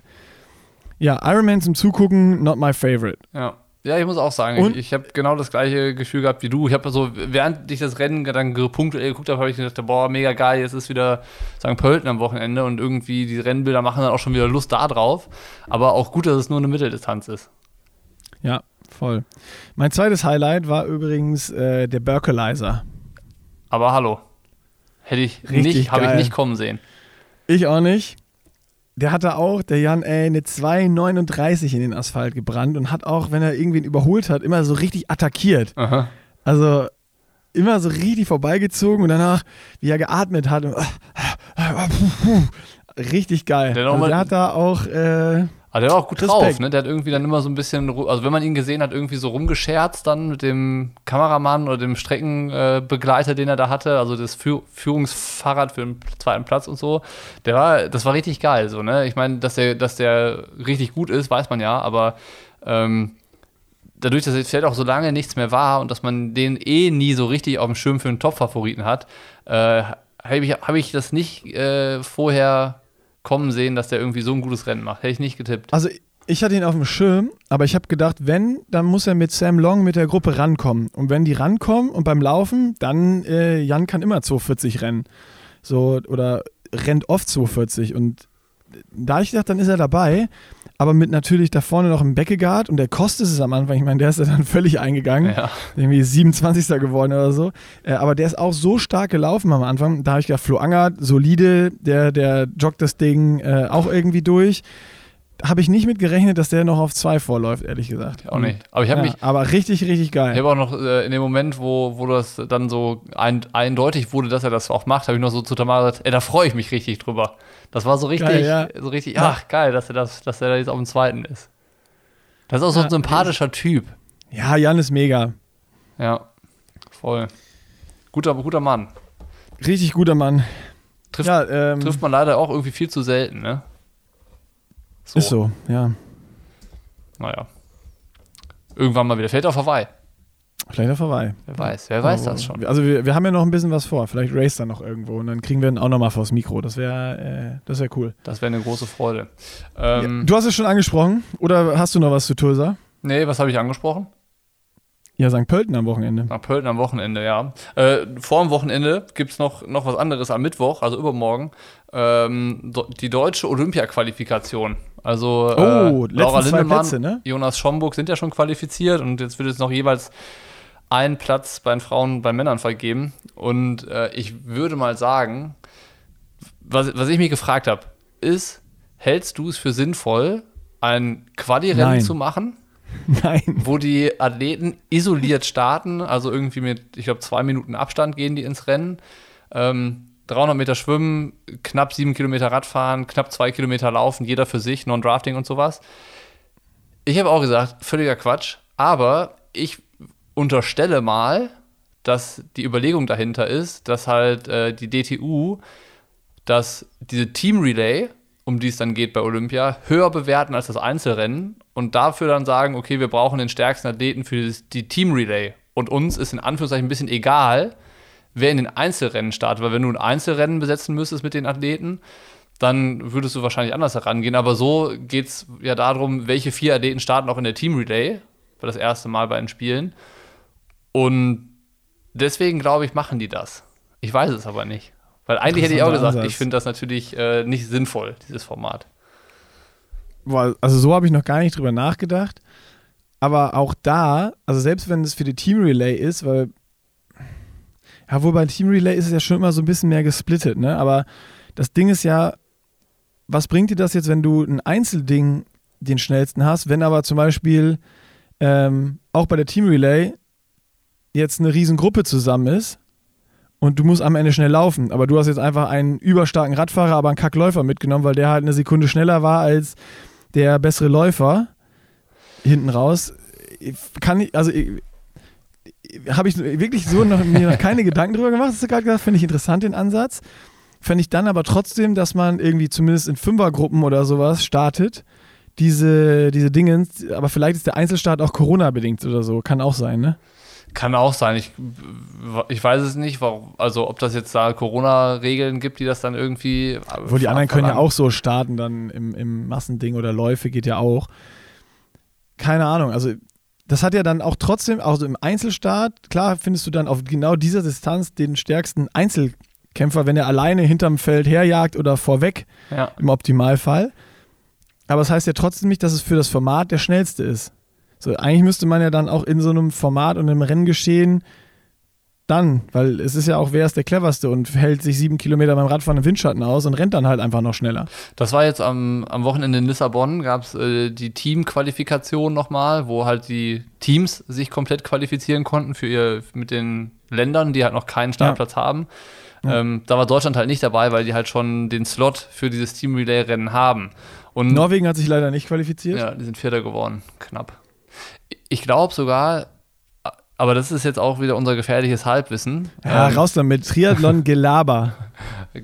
ja, Ironman zum Zugucken, not my favorite. Ja. Ja, ich muss auch sagen, Und- ich, ich habe genau das gleiche Gefühl gehabt wie du. Ich habe so, während ich das Rennen dann punktuell geguckt habe, habe ich gedacht, boah, mega geil, jetzt ist wieder St. Pölten am Wochenende und irgendwie die Rennbilder machen dann auch schon wieder Lust da drauf. Aber auch gut, dass es nur eine Mitteldistanz ist. Ja, voll. Mein zweites Highlight war übrigens äh, der Berkelizer. Aber hallo. Hätte ich Richtig nicht, habe ich nicht kommen sehen. Ich auch nicht. Der hatte auch, der Jan, ey, eine 2,39 in den Asphalt gebrannt und hat auch, wenn er irgendwen überholt hat, immer so richtig attackiert. Aha. Also immer so richtig vorbeigezogen und danach, wie er geatmet hat. Und, richtig geil. Der also der hat da auch, äh, Aber der war auch gut Respekt. drauf, ne? Der hat irgendwie dann immer so ein bisschen, also wenn man ihn gesehen hat, irgendwie so rumgescherzt dann mit dem Kameramann oder dem Streckenbegleiter, den er da hatte, also das Führ Führungsfahrrad für den zweiten Platz und so. Der war, das war richtig geil, so, ne? Ich meine, dass der, dass der richtig gut ist, weiß man ja, aber ähm, dadurch, dass jetzt vielleicht auch so lange nichts mehr war und dass man den eh nie so richtig auf dem Schirm für einen Top-Favoriten hat, äh, habe ich, hab ich das nicht äh, vorher kommen sehen, dass der irgendwie so ein gutes Rennen macht. Hätte ich nicht getippt. also ich hatte ihn auf dem Schirm, aber ich habe gedacht, wenn, dann muss er mit Sam Long mit der Gruppe rankommen. Und wenn die rankommen und beim Laufen, dann äh, Jan kann immer 240 rennen. So, oder rennt oft 240. Und da ich gedacht, dann ist er dabei. Aber mit natürlich da vorne noch im Beckegaard und der kostet es am Anfang. Ich meine, der ist ja dann [LAUGHS] völlig eingegangen. Ja. Irgendwie 27. geworden oder so. Äh, aber der ist auch so stark gelaufen am Anfang. Da habe ich gedacht, Flo Angert, solide, der, der joggt das Ding äh, auch irgendwie durch. Habe ich nicht mit gerechnet, dass der noch auf zwei vorläuft, ehrlich gesagt. Auch nicht. Aber ich habe Ja, mich, aber richtig, richtig ich geil. habe auch noch äh, in dem Moment, wo, wo das dann so ein, eindeutig wurde, dass er das auch macht, habe ich noch so zu Tamara gesagt, ey, da freue ich mich richtig drüber. Das war so richtig, Geil, ja. so richtig, Ja. ach geil, dass er das, dass er da jetzt auf dem zweiten ist. Das ist auch so ein sympathischer Typ. Ja, Jan ist mega. Ja, voll. Guter, guter Mann. Richtig guter Mann. Trifft, ähm, trifft man leider auch irgendwie viel zu selten, ne? Ist so, ja. Naja. Irgendwann mal wieder. Fällt auf Hawaii. Vielleicht auch vorbei. Wer weiß, wer weiß Aber- das schon. Also wir, wir haben ja noch ein bisschen was vor. Vielleicht race da noch irgendwo und dann kriegen wir ihn auch nochmal vors Mikro. Das wäre äh, das wär cool. Das wäre eine große Freude. Ähm, ja, du hast es schon angesprochen. Oder hast du noch was zu Tulsa? nee, was habe ich angesprochen? Ja, St. Pölten am Wochenende. Nach Pölten am Wochenende, ja. Äh, vor dem Wochenende gibt es noch, noch was anderes am Mittwoch, also übermorgen. Ähm, die deutsche Olympia-Qualifikation. Also Oh, äh, Laura Lindemann, Plätze, ne? Jonas Schomburg sind ja schon qualifiziert und jetzt wird es noch jeweils einen Platz bei den Frauen und bei Männern vergeben. Und äh, ich würde mal sagen, was, was ich mich gefragt habe, ist, hältst du es für sinnvoll, ein Quali-Rennen zu machen? [LAUGHS] Nein. wo die Athleten isoliert starten, also irgendwie mit, ich glaube, zwei Minuten Abstand gehen die ins Rennen. Ähm, 300 Meter schwimmen, knapp sieben Kilometer Radfahren, knapp zwei Kilometer laufen, jeder für sich, Non-Drafting und sowas. Ich habe auch gesagt, völliger Quatsch, aber ich unterstelle mal, dass die Überlegung dahinter ist, dass halt äh, die DTU dass diese Team Relay, um die es dann geht bei Olympia, höher bewerten als das Einzelrennen und dafür dann sagen, okay, wir brauchen den stärksten Athleten für die Team Relay. Und uns ist in Anführungszeichen ein bisschen egal, wer in den Einzelrennen startet, weil wenn du ein Einzelrennen besetzen müsstest mit den Athleten, dann würdest du wahrscheinlich anders herangehen. Aber so geht es ja darum, welche vier Athleten starten auch in der Team Relay, für das erste Mal bei den Spielen. Und deswegen glaube ich, machen die das. Ich weiß es aber nicht. Weil eigentlich hätte ich auch gesagt, Ansatz. ich finde das natürlich äh, nicht sinnvoll, dieses Format. Boah, Also so habe ich noch gar nicht drüber nachgedacht. Aber auch da, also selbst wenn es für die Team Relay ist, weil ja, wohl bei Team Relay ist es ja schon immer so ein bisschen mehr gesplittet, ne? Aber das Ding ist ja, was bringt dir das jetzt, wenn du ein Einzelding den schnellsten hast, wenn aber zum Beispiel ähm, auch bei der Team Relay jetzt eine Riesengruppe zusammen ist und du musst am Ende schnell laufen, aber du hast jetzt einfach einen überstarken Radfahrer, aber einen Kackläufer mitgenommen, weil der halt eine Sekunde schneller war als der bessere Läufer hinten raus. kann ich, also habe ich wirklich so noch, mir noch keine Gedanken drüber gemacht, hast du gerade gesagt, finde ich interessant den Ansatz. Fände ich dann aber trotzdem, dass man irgendwie zumindest in Fünfergruppen oder sowas startet, diese, diese Dinge, aber vielleicht ist der Einzelstart auch Corona-bedingt oder so, kann auch sein, ne? Kann auch sein. Ich, ich weiß es nicht, warum, also ob das jetzt da Corona-Regeln gibt, die das dann irgendwie. Wo die anderen können ja auch so starten, dann im, im Massending oder Läufe geht ja auch. Keine Ahnung, also das hat ja dann auch trotzdem, also im Einzelstart, klar findest du dann auf genau dieser Distanz den stärksten Einzelkämpfer, wenn er alleine hinterm Feld herjagt oder vorweg ja. im Optimalfall. Aber es das heißt ja trotzdem nicht, dass es für das Format der schnellste ist. So, eigentlich müsste man ja dann auch in so einem Format und einem Renngeschehen dann, weil es ist ja auch, wer ist der cleverste und hält sich sieben Kilometer beim Radfahren im Windschatten aus und rennt dann halt einfach noch schneller. Das war jetzt am, am Wochenende in Lissabon, gab es äh, die Teamqualifikation nochmal, wo halt die Teams sich komplett qualifizieren konnten für ihr, mit den Ländern, die halt noch keinen Startplatz ja. haben. Ja. Ähm, da war Deutschland halt nicht dabei, weil die halt schon den Slot für dieses Team Relay Rennen haben. Und Norwegen hat sich leider nicht qualifiziert. Ja, die sind Vierter geworden, knapp. Ich glaube sogar, aber das ist jetzt auch wieder unser gefährliches Halbwissen. Ja, ähm, raus damit. Triathlon [LAUGHS] Gelaber.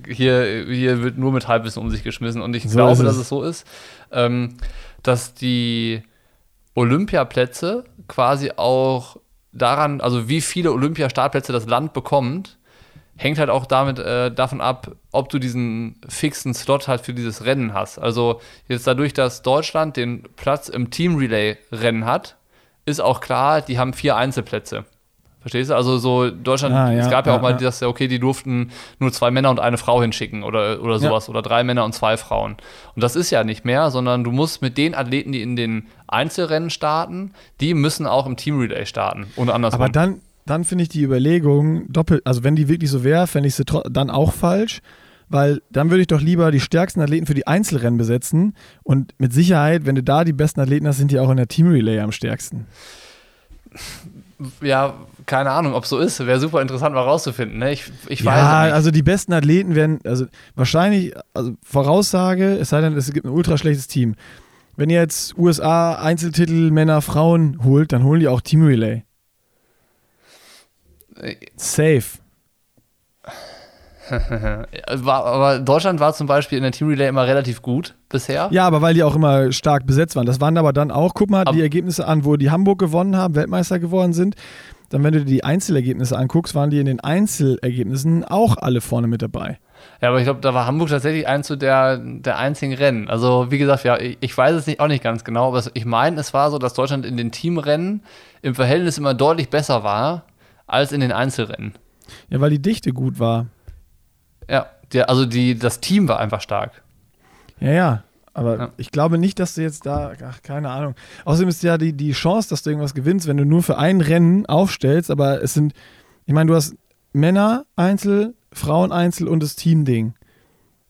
hier, hier wird nur mit Halbwissen um sich geschmissen und ich so glaube, dass es so ist, ähm, dass die Olympiaplätze quasi auch daran, also wie viele Olympiastartplätze das Land bekommt, hängt halt auch damit äh, davon ab, ob du diesen fixen Slot halt für dieses Rennen hast. Also jetzt dadurch, dass Deutschland den Platz im Team Relay Rennen hat, ist auch klar, die haben vier Einzelplätze. Verstehst du? Also so Deutschland, ah, ja, es gab ja, ja auch mal ja. das, okay, die durften nur zwei Männer und eine Frau hinschicken oder, oder sowas. Oder drei Männer und zwei Frauen. Und das ist ja nicht mehr, sondern du musst mit den Athleten, die in den Einzelrennen starten, die müssen auch im Team Relay starten. Und andersrum. Aber dann, dann finde ich die Überlegung doppelt, also wenn die wirklich so wäre, fände ich sie dann auch falsch weil dann würde ich doch lieber die stärksten Athleten für die Einzelrennen besetzen und mit Sicherheit, wenn du da die besten Athleten hast, sind die auch in der Team Relay am stärksten. Ja, keine Ahnung, ob so ist. Wäre super interessant mal rauszufinden. Ne? Ich, ich ja, weiß nicht. also die besten Athleten werden, also wahrscheinlich, also Voraussage, es sei denn, es gibt ein ultra schlechtes Team. Wenn ihr jetzt USA Einzeltitel Männer, Frauen holt, dann holen die auch Team Relay. Äh, Safe. War, aber Deutschland war zum Beispiel in der Team Relay immer relativ gut bisher. Ja, aber weil die auch immer stark besetzt waren. Das waren aber dann auch, guck mal aber die Ergebnisse an, wo die Hamburg gewonnen haben, Weltmeister geworden sind. Dann, wenn du dir die Einzelergebnisse anguckst, waren die in den Einzelergebnissen auch alle vorne mit dabei. Ja, aber ich glaube, da war Hamburg tatsächlich eins der, der einzigen Rennen. Also, wie gesagt, ja, ich, ich weiß es nicht, auch nicht ganz genau, aber ich meine, es war so, dass Deutschland in den Teamrennen im Verhältnis immer deutlich besser war als in den Einzelrennen. Ja, weil die Dichte gut war. Ja, der, also die, das Team war einfach stark. Ja, ja. Aber ja. ich glaube nicht, dass du jetzt da, ach, keine Ahnung. Außerdem ist ja die, die Chance, dass du irgendwas gewinnst, wenn du nur für ein Rennen aufstellst, aber es sind, ich meine, du hast Männer Einzel, Frauen Einzel und das Team-Ding.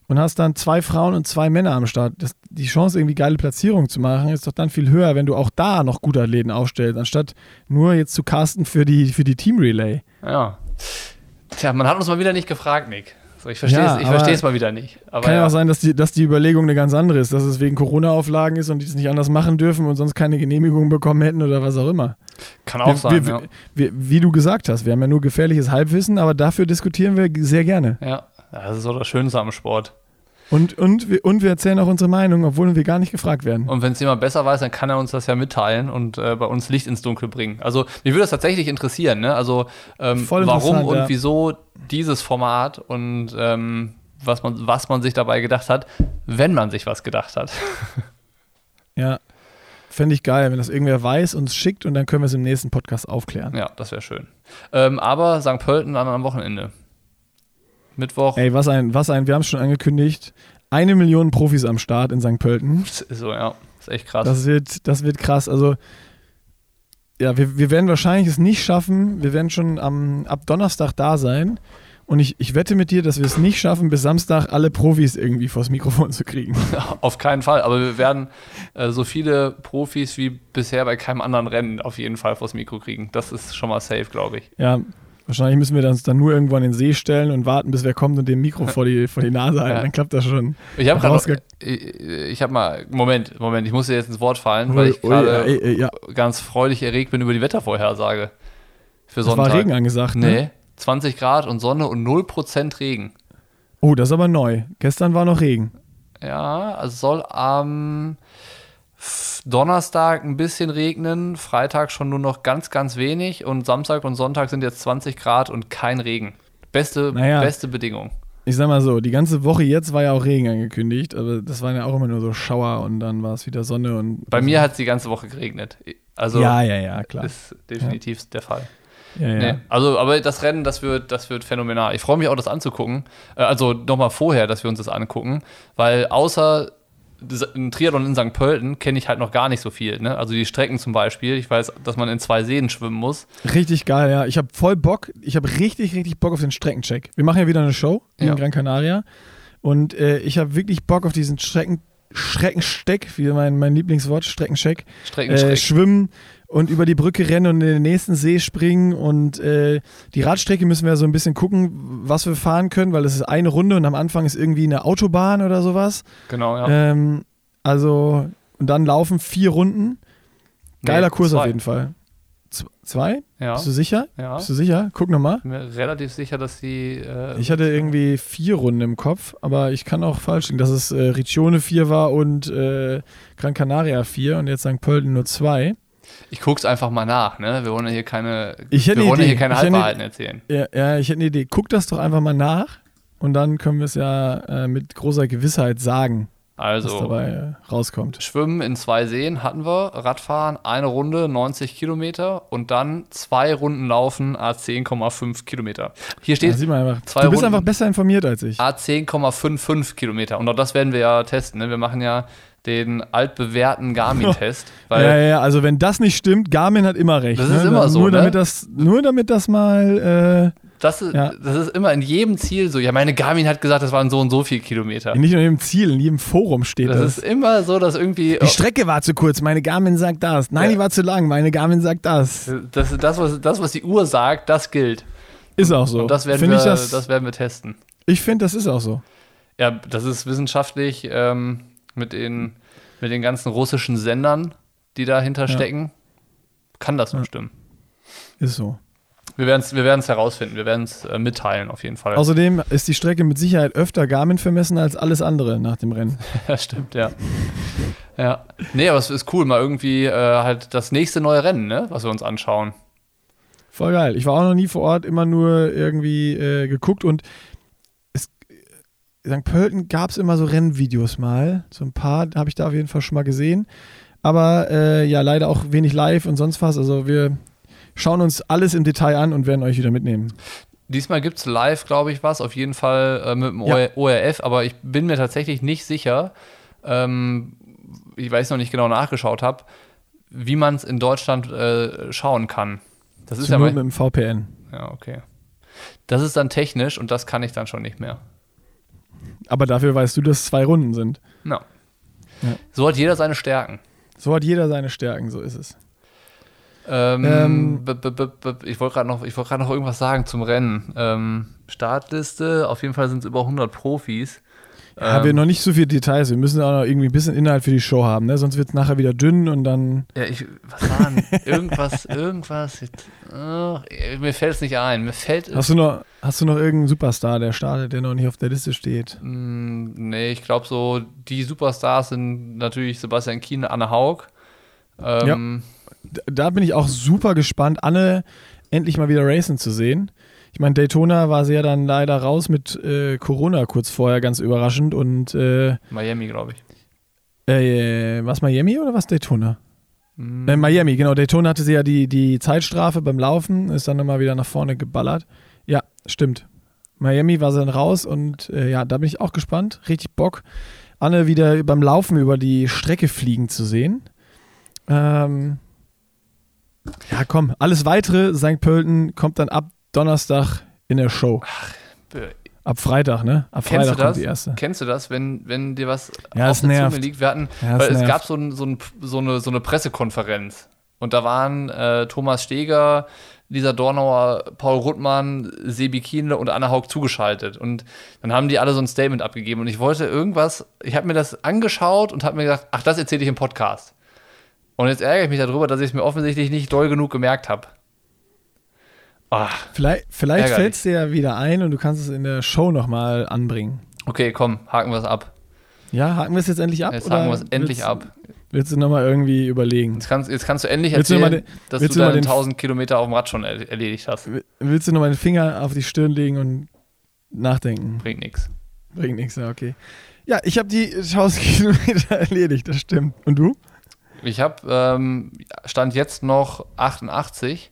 Und hast dann zwei Frauen und zwei Männer am Start. Das, die Chance, irgendwie geile Platzierungen zu machen, ist doch dann viel höher, wenn du auch da noch gute Athleten aufstellst, anstatt nur jetzt zu casten für die, für die Team-Relay. Ja. Tja, man hat uns mal wieder nicht gefragt, Nick. So, ich verstehe ja, es mal wieder nicht. Aber kann ja auch sein, dass die, dass die Überlegung eine ganz andere ist, dass es wegen Corona-Auflagen ist und die es nicht anders machen dürfen und sonst keine Genehmigung bekommen hätten oder was auch immer. Kann auch wir, sein. Wir, ja. wir, wie du gesagt hast, wir haben ja nur gefährliches Halbwissen, aber dafür diskutieren wir sehr gerne. Ja, das ist so das Schönste am Sport. Und, und, wir, und wir erzählen auch unsere Meinung, obwohl wir gar nicht gefragt werden. Und wenn es jemand besser weiß, dann kann er uns das ja mitteilen und äh, bei uns Licht ins Dunkel bringen. Also mich würde das tatsächlich interessieren, ne? Also ähm, warum und ja. wieso dieses Format und ähm, was man, was man sich dabei gedacht hat, wenn man sich was gedacht hat. [LAUGHS] ja. Fände ich geil, wenn das irgendwer weiß, uns schickt und dann können wir es im nächsten Podcast aufklären. Ja, das wäre schön. Ähm, aber St. Pölten dann am Wochenende. Mittwoch. Ey, was ein, was ein, wir haben es schon angekündigt. Eine Million Profis am Start in St. Pölten. So, ja. Das ist echt krass. Das wird, das wird krass. Also, ja, wir, wir werden wahrscheinlich es nicht schaffen. Wir werden schon am, ab Donnerstag da sein. Und ich, ich wette mit dir, dass wir es nicht schaffen, bis Samstag alle Profis irgendwie vors Mikrofon zu kriegen. [LAUGHS] auf keinen Fall. Aber wir werden äh, so viele Profis wie bisher bei keinem anderen Rennen auf jeden Fall vors Mikro kriegen. Das ist schon mal safe, glaube ich. Ja, Wahrscheinlich müssen wir uns dann nur irgendwo an den See stellen und warten, bis wer kommt und dem Mikro vor die, vor die Nase halten. Ja. Dann klappt das schon. Ich habe gerade, ich, ich habe mal, Moment, Moment, ich muss dir jetzt ins Wort fallen, Ui, weil ich gerade ja, ja. ganz freudig erregt bin über die Wettervorhersage für Es Sonntag. war Regen angesagt, ne? Nee, 20 Grad und Sonne und 0% Regen. Oh, das ist aber neu. Gestern war noch Regen. Ja, es soll am F- Donnerstag ein bisschen regnen, Freitag schon nur noch ganz, ganz wenig und Samstag und Sonntag sind jetzt 20 Grad und kein Regen. Beste, Naja. beste Bedingung. Ich sag mal so, die ganze Woche jetzt war ja auch Regen angekündigt, aber das waren ja auch immer nur so Schauer und dann war es wieder Sonne und. Bei mir hat es die ganze Woche geregnet. Also ja, ja, ja, klar. ist definitiv der Fall. Ja, ja. Nee, also, aber das Rennen, das wird, das wird phänomenal. Ich freue mich auch, das anzugucken. Äh, also nochmal vorher, dass wir uns das angucken, weil außer ein Triathlon in St. Pölten kenne ich halt noch gar nicht so viel. Ne? Also die Strecken zum Beispiel. Ich weiß, dass man in zwei Seen schwimmen muss. Richtig geil, ja. Ich habe voll Bock. Ich habe richtig, richtig Bock auf den Streckencheck. Wir machen ja wieder eine Show in Ja. Gran Canaria. Und äh, ich habe wirklich Bock auf diesen Strecken, Streckensteck, wie mein, mein Lieblingswort, Streckencheck. Streckenstreck. Äh, schwimmen und über die Brücke rennen und in den nächsten See springen. Und äh, die Radstrecke müssen wir so ein bisschen gucken, was wir fahren können, weil es ist eine Runde und am Anfang ist irgendwie eine Autobahn oder sowas. genau, ja. Ähm, also, und dann laufen vier Runden. Geiler Nee, Kurs zwei. auf jeden Fall. Z zwei? Ja, Bist du sicher? ja. Bist du sicher? Guck nochmal. Bin mir relativ sicher, dass die. Äh, Ich hatte irgendwie vier Runden im Kopf, aber ich kann auch falsch liegen, dass es äh, Riccione 4 war und äh, Gran Canaria 4 und jetzt St. Pölten nur 2. Ich guck's einfach mal nach, ne? Wir wollen ja hier keine, Ich hätte wir wollen hier keine Ich Halbwahrheiten erzählen. Ja, ja, ich hätte eine Idee. Guck das doch einfach mal nach und dann können wir es ja äh, mit großer Gewissheit sagen, Also, dabei äh, rauskommt. Schwimmen in zwei Seen hatten wir, Radfahren eine Runde 90 Kilometer und dann zwei Runden laufen, a 10,5 Kilometer. Hier steht man einfach. zwei du bist Runden. einfach besser informiert als ich. a 10,55 Kilometer. Und auch das werden wir ja testen. Ne? Wir machen ja den altbewährten Garmin-Test. [LAUGHS] Ja, ja, ja, also wenn das nicht stimmt, Garmin hat immer recht. Das ne? ist immer so, Nur, ne? damit das, nur damit das mal das, ist, Ja. das ist immer in jedem Ziel so. Ja, meine Garmin hat gesagt, das waren so und so viel Kilometer. nicht nur im Ziel, in jedem Forum steht Das das. ist immer so, dass irgendwie. die Strecke war zu kurz, meine Garmin sagt das. Nein, Ja. die war zu lang, meine Garmin sagt das. Das, das, was, das, was die Uhr sagt, das gilt. Ist auch so. Und das werden, Find wir, das, das, werden wir testen. ich finde, das ist auch so. Ja, das ist wissenschaftlich ähm, mit, den, mit den ganzen russischen Sendern, die dahinter Ja. stecken. Kann das nur stimmen. Ist so. Wir werden es wir werden's herausfinden, wir werden es äh, mitteilen auf jeden Fall. Außerdem ist die Strecke mit Sicherheit öfter Garmin vermessen als alles andere nach dem Rennen. [LAUGHS] ja, stimmt, ja. ja. Nee, aber es ist cool, mal irgendwie äh, halt das nächste neue Rennen, ne, was wir uns anschauen. Voll geil. Ich war auch noch nie vor Ort, immer nur irgendwie äh, geguckt und es, St. Pölten gab es immer so Rennvideos mal. So ein paar habe ich da auf jeden Fall schon mal gesehen. Aber äh, ja, leider auch wenig live und sonst was. Also wir schauen uns alles im Detail an und werden euch wieder mitnehmen. Diesmal gibt es live, glaube ich, was, auf jeden Fall äh, mit dem Ja. ORF, aber ich bin mir tatsächlich nicht sicher, ähm, ich weiß noch nicht genau nachgeschaut habe, wie man es in Deutschland äh, schauen kann. Das ist ja, mal, mit dem VPN. ja, okay. Das ist dann technisch und das kann ich dann schon nicht mehr. Aber dafür weißt du, dass es zwei Runden sind. No. Ja. So hat jeder seine Stärken. So hat jeder seine Stärken, so ist es. Ähm, Ähm. ich wollte gerade noch, ich gerade noch irgendwas sagen zum Rennen. Ähm, Startliste, auf jeden Fall sind es über 100 Profis. Ähm, wir noch nicht so viele Details. Wir müssen auch noch irgendwie ein bisschen Inhalt für die Show haben, ne? sonst wird es nachher wieder dünn und dann. Ja, ich, was war denn? irgendwas, [LAUGHS] irgendwas. Ach, mir fällt es nicht ein. Mir fällt. Hast du noch, hast du noch irgendeinen Superstar, der startet, der noch nicht auf der Liste steht? Mm, nee, ich glaube so, die Superstars sind natürlich Sebastian Kiene, Anne Haug. Ähm, D- Da bin ich auch super gespannt, Anne endlich mal wieder racen zu sehen. Ich meine, Daytona war sie ja dann leider raus mit äh, Corona kurz vorher, ganz überraschend. Und äh, Miami, glaube ich. äh, was Miami oder was Daytona? Mm, Äh, Miami, genau. Daytona hatte sie ja die, die Zeitstrafe beim Laufen, ist dann nochmal wieder nach vorne geballert. Ja, stimmt. Miami war sie dann raus und äh, ja, da bin ich auch gespannt. Richtig Bock, Anne wieder beim Laufen über die Strecke fliegen zu sehen. Ähm, ja, komm, alles weitere, St. Pölten kommt dann ab Donnerstag in der Show. Ab Freitag, ne? Ab Kennst Freitag du das? kommt die erste. Kennst du das, wenn, wenn dir was Ja, auf der nervt. Zunge liegt? Wir hatten, Ja, weil es es nervt. gab so, ein, so, ein, so, eine, so eine Pressekonferenz Und da waren äh, Thomas Steger, Lisa Dornauer, Paul Ruttmann, Sebi Kienle und Anna Haug zugeschaltet. Und dann haben die alle so ein Statement abgegeben. Und ich wollte irgendwas, ich habe mir das angeschaut und habe mir gedacht, ach, das erzähle ich im Podcast. Und jetzt ärgere ich mich darüber, dass ich es mir offensichtlich nicht doll genug gemerkt habe. Ah, vielleicht vielleicht fällt es dir ja wieder ein und du kannst es in der Show nochmal anbringen. Okay, komm, haken wir es ab. Ja, haken wir es jetzt endlich ab? Jetzt haken wir es endlich ab. Willst du nochmal irgendwie überlegen? Jetzt kannst, jetzt kannst du endlich willst erzählen, du den, dass du deine 1000 Kilometer auf dem Rad schon erledigt hast. Willst du nochmal den Finger auf die Stirn legen und nachdenken? Bringt nichts. Bringt nichts, ja, okay. Ja, ich habe die 1000 [LAUGHS] Kilometer erledigt, das stimmt. Und du? Ich habe, ähm, stand jetzt noch 88,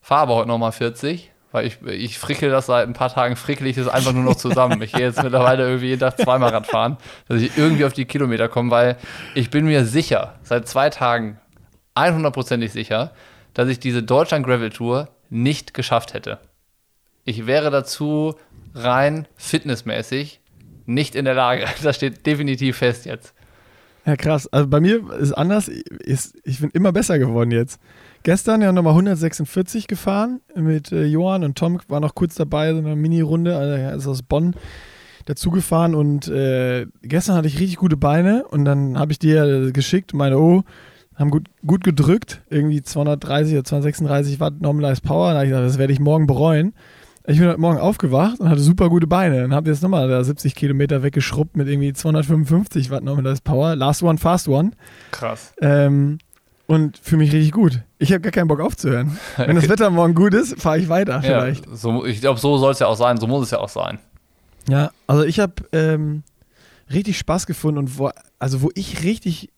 fahre aber heute nochmal 40 weil ich, ich frickel das seit ein paar Tagen, frickel ich das einfach nur noch zusammen. Ich gehe jetzt [LAUGHS] mittlerweile irgendwie jeden Tag zweimal Rad fahren, dass ich irgendwie auf die Kilometer komme, weil ich bin mir sicher, seit zwei Tagen 100%ig sicher, dass ich diese Deutschland Gravel Tour nicht geschafft hätte. Ich wäre dazu rein fitnessmäßig nicht in der Lage. [LAUGHS] Das steht definitiv fest jetzt. Ja, krass. Also bei mir ist anders. Ich bin immer besser geworden jetzt. Gestern ja nochmal 146 gefahren mit äh, Johann und Tom war noch kurz dabei, so eine Mini-Runde, also er ist aus Bonn dazugefahren und äh, gestern hatte ich richtig gute Beine und dann habe ich dir geschickt, meine, oh, haben gut, gut gedrückt, irgendwie 230 oder 236 Watt Normalized Power, da habe ich gesagt, das werde ich morgen bereuen. Ich bin heute Morgen aufgewacht und hatte super gute Beine. Dann habe ich jetzt nochmal da 70 Kilometer weggeschrubbt mit irgendwie 255 Watt Normalized Power. Last one, fast one. Krass. Ähm, und fühle mich richtig gut. Ich habe gar keinen Bock aufzuhören. Wenn das Wetter morgen gut ist, fahre ich weiter vielleicht. Ja, so, ich glaube, so soll es ja auch sein. So muss es ja auch sein. Ja, also ich habe ähm, richtig Spaß gefunden und wo, also wo ich richtig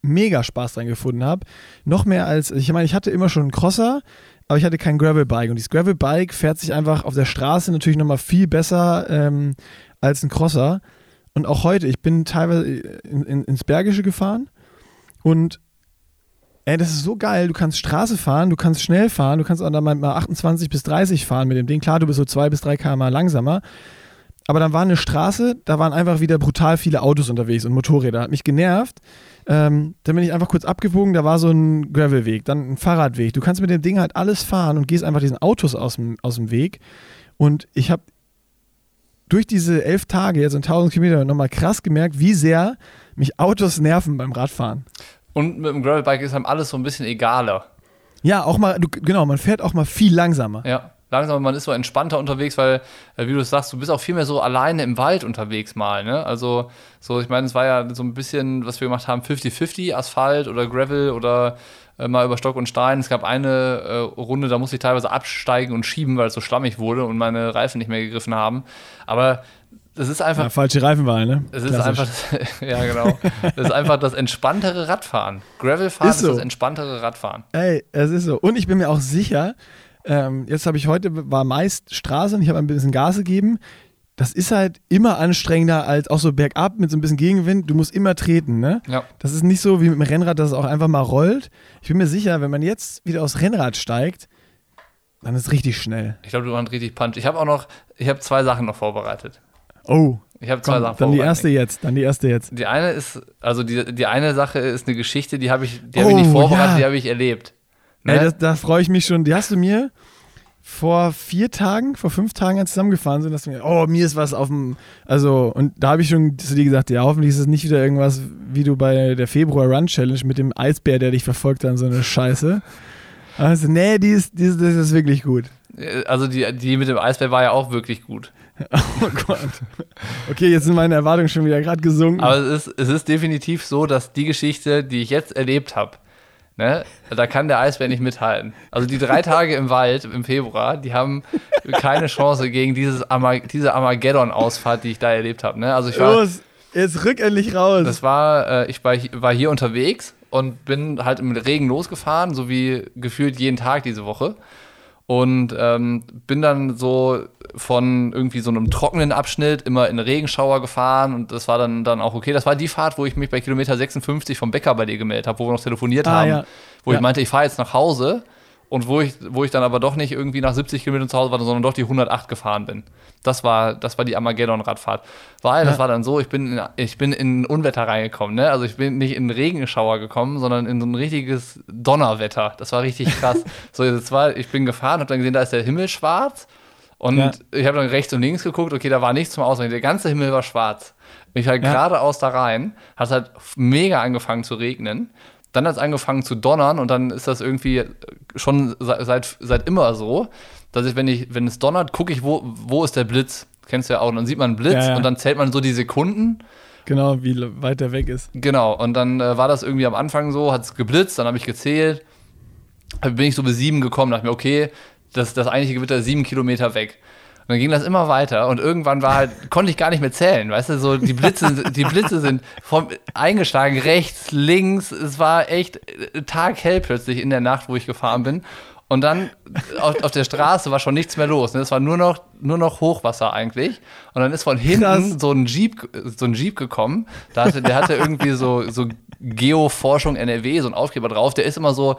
mega Spaß dran gefunden habe, noch mehr als, ich meine, ich hatte immer schon einen Crosser, aber ich hatte kein Gravelbike und dieses Gravelbike fährt sich einfach auf der Straße natürlich nochmal viel besser ähm, als ein Crosser. Und auch heute, ich bin teilweise in, in, ins Bergische gefahren und Ey, das ist so geil. Du kannst Straße fahren, du kannst schnell fahren, du kannst auch dann mal 28 bis 30 fahren mit dem Ding. Klar, du bist so 2 bis 3 km langsamer. Aber dann war eine Straße, da waren einfach wieder brutal viele Autos unterwegs und Motorräder. Hat mich genervt. Ähm, dann bin ich einfach kurz abgewogen, da war so ein Gravelweg, dann ein Fahrradweg. Du kannst mit dem Ding halt alles fahren und gehst einfach diesen Autos aus dem, aus dem Weg. Und ich habe durch diese elf Tage, jetzt in 1000 Kilometer, nochmal krass gemerkt, wie sehr mich Autos nerven beim Radfahren. Und mit dem Gravelbike ist einem alles so ein bisschen egaler. Ja, auch mal, du, genau, man fährt auch mal viel langsamer. Ja, langsamer, man ist so entspannter unterwegs, weil, äh, wie du es sagst, du bist auch viel mehr so alleine im Wald unterwegs mal, ne? Also, so, ich meine, es war ja so ein bisschen, was wir gemacht haben, 50-50, Asphalt oder Gravel oder äh, mal über Stock und Stein. Es gab eine äh, Runde, da musste ich teilweise absteigen und schieben, weil es so schlammig wurde und meine Reifen nicht mehr gegriffen haben. Aber das ist einfach. Ja, falsche Reifenwahl, ne? Es ist einfach, das, [LAUGHS] ja genau. Das ist einfach das entspanntere Radfahren. Gravelfahren ist, so. ist das entspanntere Radfahren. Ey, es ist so. Und ich bin mir auch sicher, ähm, jetzt habe ich heute, war meist Straße und ich habe ein bisschen Gas gegeben. Das ist halt immer anstrengender als auch so bergab mit so ein bisschen Gegenwind. Du musst immer treten, ne? Ja. Das ist nicht so wie mit dem Rennrad, dass es auch einfach mal rollt. Ich bin mir sicher, wenn man jetzt wieder aufs Rennrad steigt, dann ist es richtig schnell. Ich glaube, du warst richtig punch. Ich habe auch noch, ich habe zwei Sachen noch vorbereitet. Oh. Ich habe zwei Komm, Sachen Dann die erste jetzt, dann die erste jetzt. Die eine ist, also die, die eine Sache ist eine Geschichte, die habe ich, die oh, habe ich nicht vorbereitet, ja. die habe ich erlebt. Ne? Ey, da freue ich mich schon. Die hast du mir vor vier Tagen, vor fünf Tagen, als wir zusammengefahren sind, dass du mir, oh, mir ist was auf dem, also, und da habe ich schon zu dir gesagt, ja, hoffentlich ist es nicht wieder irgendwas, wie du bei der Februar Run Challenge mit dem Eisbär, der dich verfolgt hat, so eine Scheiße. Also, nee, die ist, die ist, das ist wirklich gut. Also, die, die mit dem Eisbär war ja auch wirklich gut. [LAUGHS] Oh Gott. Okay, jetzt sind meine Erwartungen schon wieder gerade gesunken. Aber es ist, es ist definitiv so, dass die Geschichte, die ich jetzt erlebt habe, ne, da kann der Eisbär nicht mithalten. Also die drei Tage im Wald im Februar, die haben keine Chance gegen dieses Ama diese Armageddon-Ausfahrt, die ich da erlebt habe. Ne? Also ich war, Los, jetzt rück endlich raus. Das war, äh, ich war, war hier unterwegs und bin halt im Regen losgefahren, so wie gefühlt jeden Tag diese Woche und ähm, bin dann so von irgendwie so einem trockenen Abschnitt immer in Regenschauer gefahren und das war dann, dann auch okay. Das war die Fahrt, wo ich mich bei Kilometer 56 vom Bäcker bei dir gemeldet habe, wo wir noch telefoniert ah, haben, ja. wo ja. ich meinte, ich fahre jetzt nach Hause und wo ich, wo ich dann aber doch nicht irgendwie nach 70 Kilometern zu Hause war, sondern doch die 108 gefahren bin. Das war, das war die Armageddon-Radfahrt. Weil, das war dann so, ich bin, in, ich bin in Unwetter reingekommen, ne? Also ich bin nicht in Regenschauer gekommen, sondern in so ein richtiges Donnerwetter. Das war richtig krass. [LAUGHS] so, jetzt war, ich bin gefahren, habe dann gesehen, da ist der Himmel schwarz. Und ja. ich habe dann rechts und links geguckt, okay, da war nichts zum Ausweichen. Der ganze Himmel war schwarz. Ich halt ja. geradeaus da rein, hat halt mega angefangen zu regnen. Dann hat es angefangen zu donnern und dann ist das irgendwie schon seit, seit immer so, dass ich, wenn ich, wenn es donnert, gucke ich, wo, wo ist der Blitz. Kennst du ja auch. Und dann sieht man einen Blitz ja, ja. und dann zählt man so die Sekunden. Genau, wie weit der weg ist. Genau, und dann äh, war das irgendwie am Anfang so, hat es geblitzt, dann habe ich gezählt, dann bin ich so bis sieben gekommen, dachte mir, okay, das, das eigentliche Gewitter ist sieben Kilometer weg. Und dann ging das immer weiter und irgendwann war halt, konnte ich gar nicht mehr zählen, weißt du, so die Blitze, die Blitze sind vom, eingeschlagen, rechts, links, es war echt äh, taghell plötzlich in der Nacht, wo ich gefahren bin. Und dann auf, auf der Straße war schon nichts mehr los. Ne? Es war nur noch, nur noch Hochwasser eigentlich. Und dann ist von hinten so ein Jeep, so ein Jeep gekommen. Da hatte, der hatte irgendwie so, so Geoforschung NRW, so ein Aufkleber drauf. Der ist immer so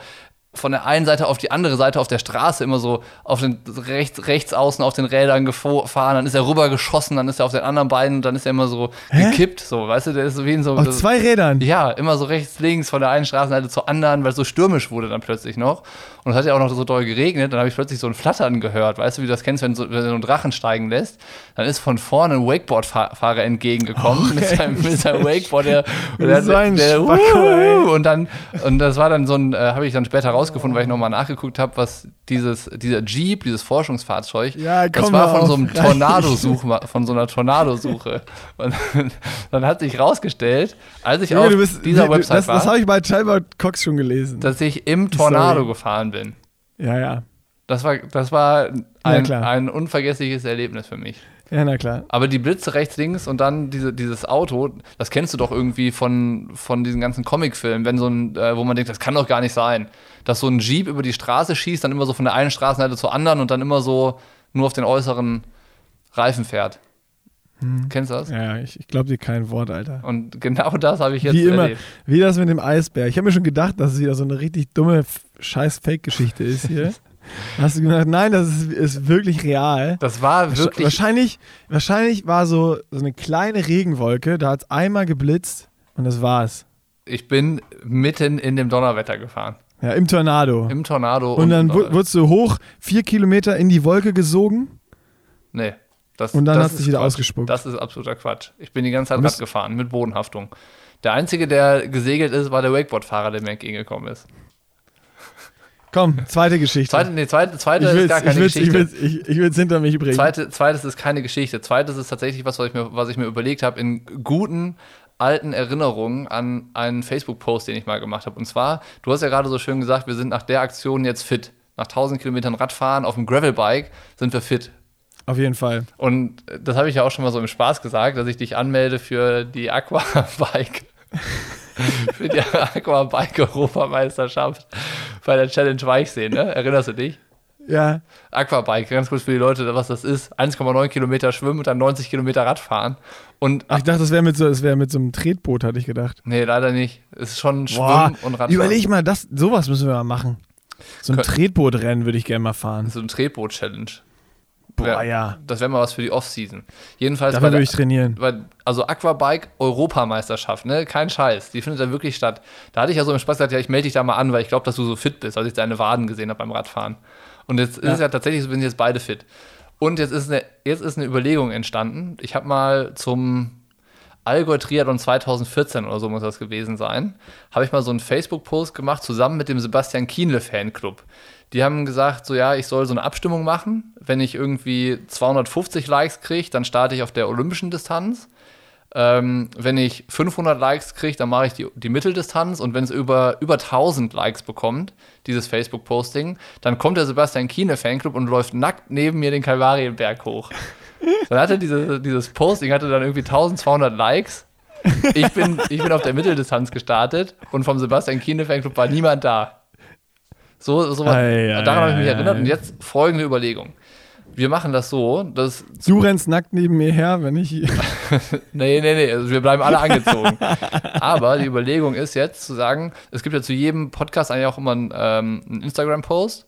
von der einen Seite auf die andere Seite auf der Straße immer so auf den rechts, rechts außen auf den Rädern gefahren, dann ist er rüber geschossen, dann ist er auf den anderen beiden, dann ist er immer so Hä? gekippt, so, weißt du, der ist so wie in so. Auf so, zwei Rädern? Ja, immer so rechts, links, von der einen Straßenseite zur anderen, weil es so stürmisch wurde dann plötzlich noch. Und es hat ja auch noch so doll geregnet, dann habe ich plötzlich so ein Flattern gehört, weißt du, wie du das kennst, wenn, so, wenn du einen Drachen steigen lässt. Dann ist von vorne ein Wakeboard-Fahrer entgegengekommen oh, [LAUGHS] mit, seinem, mit seinem Wakeboard, der, der, ein der, Spacko, und dann, und das war dann so ein, äh, habe ich dann später rausgefunden, weil ich nochmal nachgeguckt habe, was dieses, dieser Jeep, dieses Forschungsfahrzeug, ja, das war von so einem Tornadosuche, von so einer Tornadosuche. Und [LAUGHS] dann hat sich rausgestellt, als ich ja, auf bist, dieser du, Website das, war. Das habe ich bei Chalbert Cox schon gelesen. Dass ich im Tornado Sorry. gefahren bin. Ja, ja. Das war, das war ein, ja, ein unvergessliches Erlebnis für mich. Ja, na klar. Aber die Blitze rechts, links und dann diese, dieses Auto, das kennst du doch irgendwie von, von diesen ganzen Comicfilmen, wenn so ein, äh, wo man denkt, das kann doch gar nicht sein. Dass so ein Jeep über die Straße schießt, dann immer so von der einen Straßenseite zur anderen und dann immer so nur auf den äußeren Reifen fährt. Hm. Kennst du das? Ja, ich, ich glaube dir kein Wort, Alter. Und genau [LAUGHS] das habe ich jetzt wie immer, erlebt. Wie das mit dem Eisbär. Ich habe mir schon gedacht, dass es wieder so eine richtig dumme scheiß Fake-Geschichte ist hier. [LAUGHS] Hast du gedacht, nein, das ist, ist, wirklich real. Das war wirklich. Wahrscheinlich, wahrscheinlich war so, so eine kleine Regenwolke, da hat es einmal geblitzt und das war's. Ich bin mitten in dem Donnerwetter gefahren. Ja, im Tornado. Im Tornado. Und, und dann wurdest du hoch, vier Kilometer in die Wolke gesogen. Nee. Das, und dann hast du dich wieder Quatsch. ausgespuckt. Das ist absoluter Quatsch. Ich bin die ganze Zeit Rad gefahren mit Bodenhaftung. Der einzige, der gesegelt ist, war der Wakeboard-Fahrer, der mir entgegengekommen ist. Komm, zweite Geschichte. Zweite, nee, zweite, zweite ist gar keine ich Geschichte. Ich will es hinter mich bringen. Zweite, zweites ist keine Geschichte. Zweites ist tatsächlich was, was ich mir, was ich mir überlegt habe, in guten alten Erinnerungen an einen Facebook-Post, den ich mal gemacht habe. Und zwar, du hast ja gerade so schön gesagt, wir sind nach der Aktion jetzt fit. Nach 1000 Kilometern Radfahren auf dem Gravelbike sind wir fit. Auf jeden Fall. Und das habe ich ja auch schon mal so im Spaß gesagt, dass ich dich anmelde für die Aquabike. [LAUGHS] [LAUGHS] für die Aquabike-Europameisterschaft bei der Challenge Weichsee, ne? Erinnerst du dich? Ja. Aquabike, ganz kurz für die Leute, was das ist. 1,9 Kilometer schwimmen und dann 90 Kilometer Radfahren. Und Ach, ich dachte, das wäre mit, so, wär mit so einem Tretboot, hatte ich gedacht. Nee, leider nicht. Es ist schon Boah, Schwimmen und Radfahren. Überleg mal, das, sowas müssen wir mal machen. So ein Tretbootrennen würde ich gerne mal fahren. So ein Tretboot-Challenge. Boah, ja. Das wäre mal was für die Off-Season. Jedenfalls. Dafür würde ich trainieren. Weil, also Aquabike Europameisterschaft, ne? Kein Scheiß. Die findet da wirklich statt. Da hatte ich ja so im Spaß gesagt, ja, ich melde dich da mal an, weil ich glaube, dass du so fit bist, als ich deine Waden gesehen habe beim Radfahren. Und jetzt ja. ist es ja tatsächlich so, wir sind jetzt beide fit. Und jetzt ist eine, jetzt ist eine Überlegung entstanden. Ich habe mal zum Allgäu Triathlon 2014 oder so muss das gewesen sein, habe ich mal so einen Facebook-Post gemacht, zusammen mit dem Sebastian Kienle Fanclub. Die haben gesagt, so ja, ich soll so eine Abstimmung machen. Wenn ich irgendwie 250 Likes kriege, dann starte ich auf der olympischen Distanz. Ähm, wenn ich 500 Likes kriege, dann mache ich die, die Mitteldistanz. Und wenn es über, über 1000 Likes bekommt, dieses Facebook-Posting, dann kommt der Sebastian Kiene Fanclub und läuft nackt neben mir den Kalvarienberg hoch. Dann hatte diese, dieses Posting hatte dann irgendwie 1200 Likes. Ich bin, ich bin auf der Mitteldistanz gestartet und vom Sebastian Kiene Fanclub war niemand da. So, so ei, daran habe ich mich ei, erinnert. Ei. Und jetzt folgende Überlegung. Wir machen das so, dass. Du rennst nackt neben mir her, wenn ich. [LAUGHS] nee, nee, nee, also wir bleiben alle [LAUGHS] angezogen. Aber die Überlegung ist jetzt zu sagen, es gibt ja zu jedem Podcast eigentlich auch immer einen, ähm, einen Instagram-Post.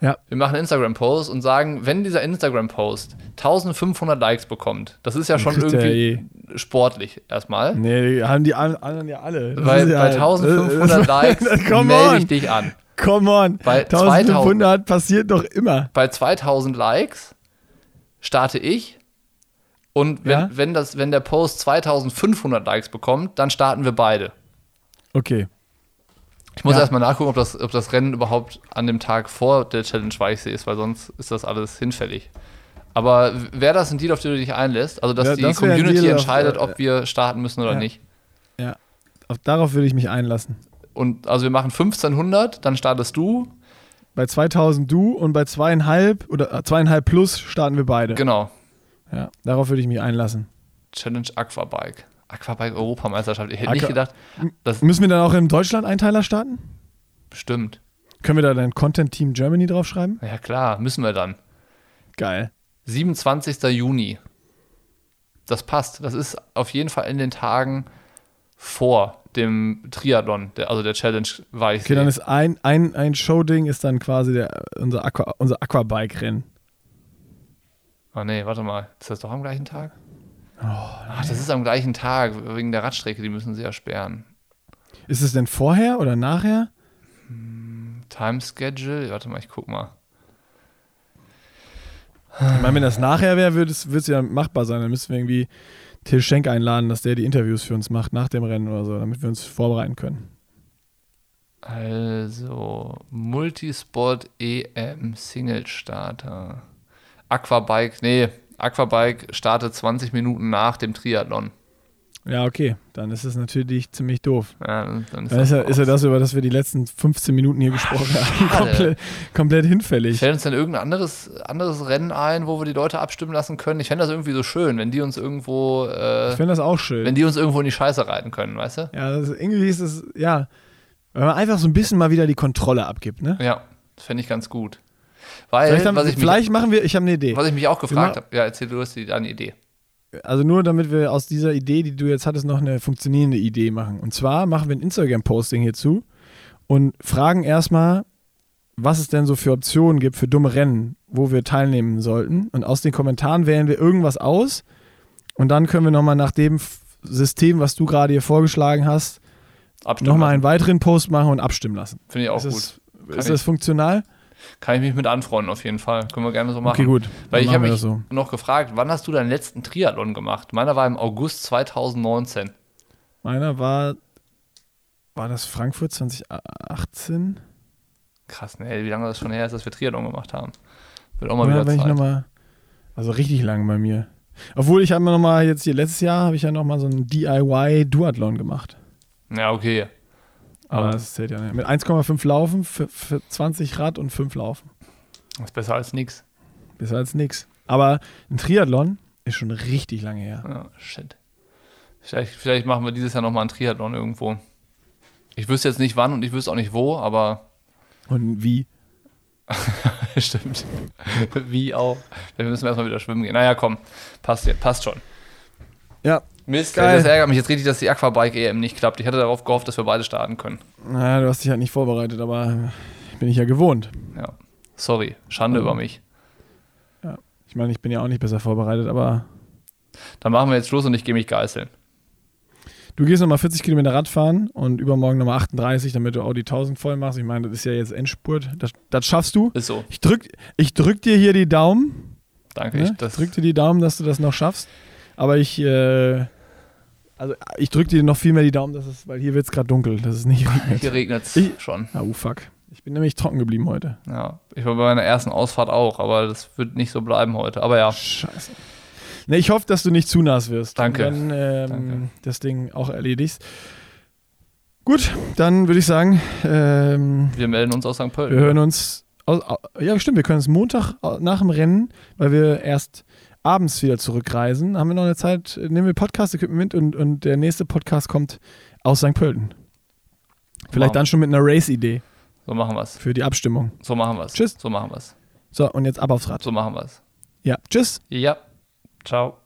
Ja. Wir machen einen Instagram-Post und sagen, wenn dieser Instagram-Post 1500 Likes bekommt, das ist ja schon kriegt irgendwie sportlich erstmal. Nee, haben die an- anderen ja alle. Das ja bei halt- 1500 [LAUGHS] Likes melde ich dich an. Come on. Bei 1500 passiert doch immer. Bei 2000 Likes starte ich. Und wenn, Ja? wenn, das, wenn der Post 2500 Likes bekommt, dann starten wir beide. Okay. Ich muss Ja. erstmal nachgucken, ob das, ob das Rennen überhaupt an dem Tag vor der Challenge Weichsee ist, weil sonst ist das alles hinfällig. Aber wäre das ein Deal, auf den du dich einlässt? Also, dass Ja, die das Community Deal, auf- entscheidet, äh, ob wir starten müssen oder nicht. Ja. Auf, darauf würde ich mich einlassen. Und also wir machen 1500, dann startest du. Bei 2000 du und bei zweieinhalb oder äh, zweieinhalb plus starten wir beide. Genau. Ja, darauf würde ich mich einlassen. Challenge Aquabike. Aquabike Europameisterschaft. Ich hätte Aqua- nicht gedacht, das Müssen wir dann auch im Deutschland-Einteiler starten? bestimmt. Können wir da dein Content-Team Germany draufschreiben? Ja klar, müssen wir dann. Geil. 27. Juni. Das passt. Das ist auf jeden Fall in den Tagen vor dem Triathlon, der, also der Challenge Weichsee. Okay, dann ist ein, ein, ein Showding ist dann quasi der, unser, Aqua, unser Aquabike-Rennen. oh nee, warte mal. Ist das doch am gleichen Tag? Oh, Ach, das ist am gleichen Tag, wegen der Radstrecke, die müssen sie ja sperren. Ist es denn vorher oder nachher? Time Schedule, warte mal, ich guck mal. Ich meine, wenn das nachher wäre, würde es, würde es ja machbar sein. Dann müssten wir irgendwie Till Schenk einladen, dass der die Interviews für uns macht nach dem Rennen oder so, damit wir uns vorbereiten können. Also, Multisport EM Single Starter. Aquabike, nee, Aquabike startet 20 Minuten nach dem Triathlon. Ja, okay. Dann ist es natürlich ziemlich doof. Ja, dann, dann Dann ist ja, raus. ist ja das, über das wir die letzten 15 Minuten hier gesprochen haben, schade. komplett, komplett hinfällig. Fällt uns denn irgendein anderes, anderes Rennen ein, wo wir die Leute abstimmen lassen können? Ich fände das irgendwie so schön, wenn die uns irgendwo, äh, Ich finde das auch schön. wenn die uns irgendwo in die Scheiße reiten können, weißt du? Ja, das, irgendwie ist es, ja, wenn man einfach so ein bisschen mal wieder die Kontrolle abgibt, ne? Ja, das fände ich ganz gut. Weil, Vielleicht, haben, was, ich vielleicht machen wir, ich habe eine Idee. mich, was ich mich auch gefragt habe, ja, erzähl du hast die, deine Idee. Also nur damit wir aus dieser Idee, die du jetzt hattest, noch eine funktionierende Idee machen. Und zwar machen wir ein Instagram-Posting hierzu und fragen erstmal, was es denn so für Optionen gibt für dumme Rennen, wo wir teilnehmen sollten. Und aus den Kommentaren wählen wir irgendwas aus und dann können wir nochmal nach dem System, was du gerade hier vorgeschlagen hast, nochmal einen weiteren Post machen und abstimmen lassen. Finde ich auch ist gut. Kann ist ich. das funktional? Kann ich mich mit anfreunden, auf jeden Fall. Können wir gerne so machen. Okay, gut. Weil ich habe mich so. noch gefragt, wann hast du deinen letzten Triathlon gemacht? Meiner war im August 2019. Meiner war, war das Frankfurt 2018? Krass, ne? Wie lange das schon her ist, dass wir Triathlon gemacht haben. Wird auch mal Ja, wieder wenn ich Zeit. noch mal, also richtig lang bei mir. Obwohl ich habe noch mal jetzt hier letztes Jahr habe ich ja noch mal so einen DIY Duathlon gemacht. ja, okay. Aber das zählt ja nicht. Mit 1,5 Laufen für, für 20 Rad und 5 Laufen. das ist besser als nix. Besser als nix. Aber ein Triathlon ist schon richtig lange her. Ja, shit. Vielleicht, vielleicht machen wir dieses Jahr nochmal einen Triathlon irgendwo. Ich wüsste jetzt nicht wann und ich wüsste auch nicht wo, aber Und wie? [LAUGHS] stimmt. Wie auch. Wir müssen erstmal wieder schwimmen gehen. Naja, komm. Passt, jetzt, passt schon. Ja, Mist, Geil. das ärgert mich jetzt richtig, dass die Aquabike EM nicht klappt. Ich hatte darauf gehofft, dass wir beide starten können. naja, du hast dich halt nicht vorbereitet, aber bin ich ja gewohnt. Ja. Sorry. Schande Mhm. über mich. Ich meine, ich bin ja auch nicht besser vorbereitet, aber Dann machen wir jetzt Schluss und ich gehe mich geißeln. du gehst nochmal 40 Kilometer Radfahren und übermorgen nochmal 38, damit du auch die 1000 voll machst. Ich meine, das ist ja jetzt Endspurt. Das, das schaffst du. Ist so. Ich drück, ich drück dir hier die Daumen. Danke. Ne? Ich, Ich drück dir die Daumen, dass du das noch schaffst. Aber ich, äh, also ich drück dir noch viel mehr die Daumen, dass es, weil hier wird es gerade dunkel, dass es nicht [LAUGHS] regnet. hier regnet es schon. Ah, oh fuck. Ich bin nämlich trocken geblieben heute. Ja. Ich war bei meiner ersten Ausfahrt auch, aber das wird nicht so bleiben heute. Aber ja, Scheiße. Ne, ich hoffe, dass du nicht zu nass wirst. Danke. Und dann ähm, Danke. das Ding auch erledigst. Gut, dann würde ich sagen, ähm, wir melden uns aus St. Pölten. wir hören uns. Aus, au- ja, stimmt, wir können uns Montag au- nach dem Rennen, weil wir erst abends wieder zurückreisen, haben wir noch eine Zeit, nehmen wir Podcast-Equipment mit und, und der nächste Podcast kommt aus St. Pölten. Vielleicht Wow. dann schon mit einer Race-Idee So machen wir es. für die Abstimmung. So machen wir es. Tschüss. So machen wir es. So, und jetzt ab aufs Rad. So machen wir es. Ja, tschüss. Ja, ciao.